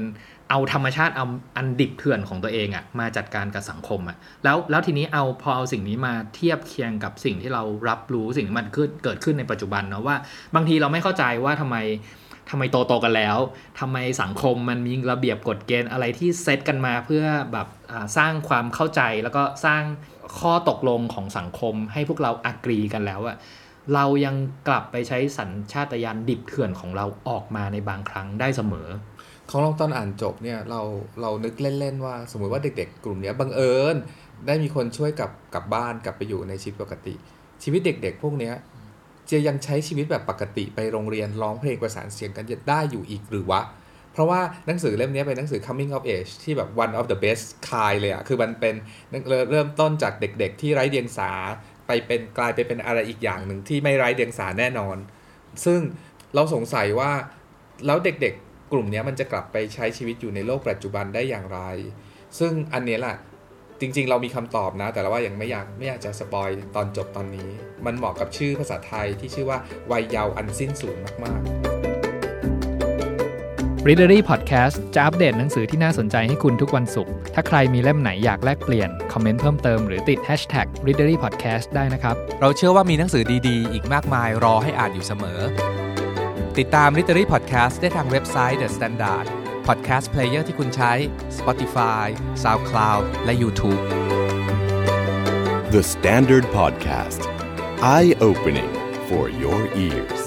เอาธรรมชาติเอาอันดิบเถื่อนของตัวเองอะมาจัดการกับสังคมอะแล้วแล้วทีนี้เอาพอเอาสิ่งนี้มาเทียบเคียงกับสิ่งที่เรารับรู้สิ่งที่มันขึ้นเกิดขึ้นในปัจจุบันเนาะว่า บางทีเราไม่เข้าใจว่าทำไม ทำไมโตโตกันแล้วทำไมสังคมมันมีระเบียบกฎเกณฑ์อะไรที่เซตกันมาเพื่อแบบสร้างความเข้าใจแล้วก็สร้างข้อตกลงของสังคมให้พวกเราอักรีกันแล้วอะเรายังกลับไปใช้สัญชาตญาณดิบเถื่อนของเราออกมาในบางครั้งได้เสมอ ของเราตอนอ่านจบเนี่ยเราเรานึกเล่นๆว่า สมมุติว่าเด็ก ๆ กลุ่มนี้บังเอิญได้มีคนช่วยกลับกลับบ้านกลับไปอยู่ในชีวิตปกติ ชีวิตเด็ก ๆ พวกนี้ จะยังใช้ชีวิตแบบปกติไปโรงเรียนร้องเพลงประสานเสียงกันได้อยู่อีกหรือวะ เพราะว่าหนังสือเล่มนี้เป็นหนังสือ coming of age ที่แบบ one of the best kind เลยอะคือมันเป็นเริ่มต้นจากเด็กๆ ที่ไร้เดียงสาไปเป็นกลายไปเป็นอะไรอีกอย่างหนึ่งที่ไม่ไร้เดียงสาแน่นอน ซึ่งเราสงสัยว่าแล้วเด็กๆ กลุ่มนี้มันจะกลับไปใช้ชีวิตอยู่ในโลกปัจจุบันได้อย่างไร ซึ่งอันนี้แหละ จริง ๆ เรามีคำตอบนะ แต่ว่ายังไม่อยากไม่อยากจะสปอยตอนจบตอนนี้ มันเหมาะกับชื่อภาษาไทยที่ชื่อว่าวัยเยาว์อันสิ้นสูญมากๆ Readery Podcast จะอัปเดตหนังสือที่น่าสนใจให้คุณทุกวันศุกร์ถ้าใครมีเล่มไหนอยากแลกเปลี่ยน คอมเมนต์เพิ่มเติมหรือติด Hashtag Readery Podcast ได้นะครับ เราเชื่อว่ามีหนังสือดีๆ อีกมากมายรอให้อ่านอยู่เสมอ ติดตาม Readery Podcast ได้ทางเว็บไซต์ The Standard podcast player ที่คุณใช้ Spotify SoundCloud และ YouTube The Standard Podcast Eye Opening for your ears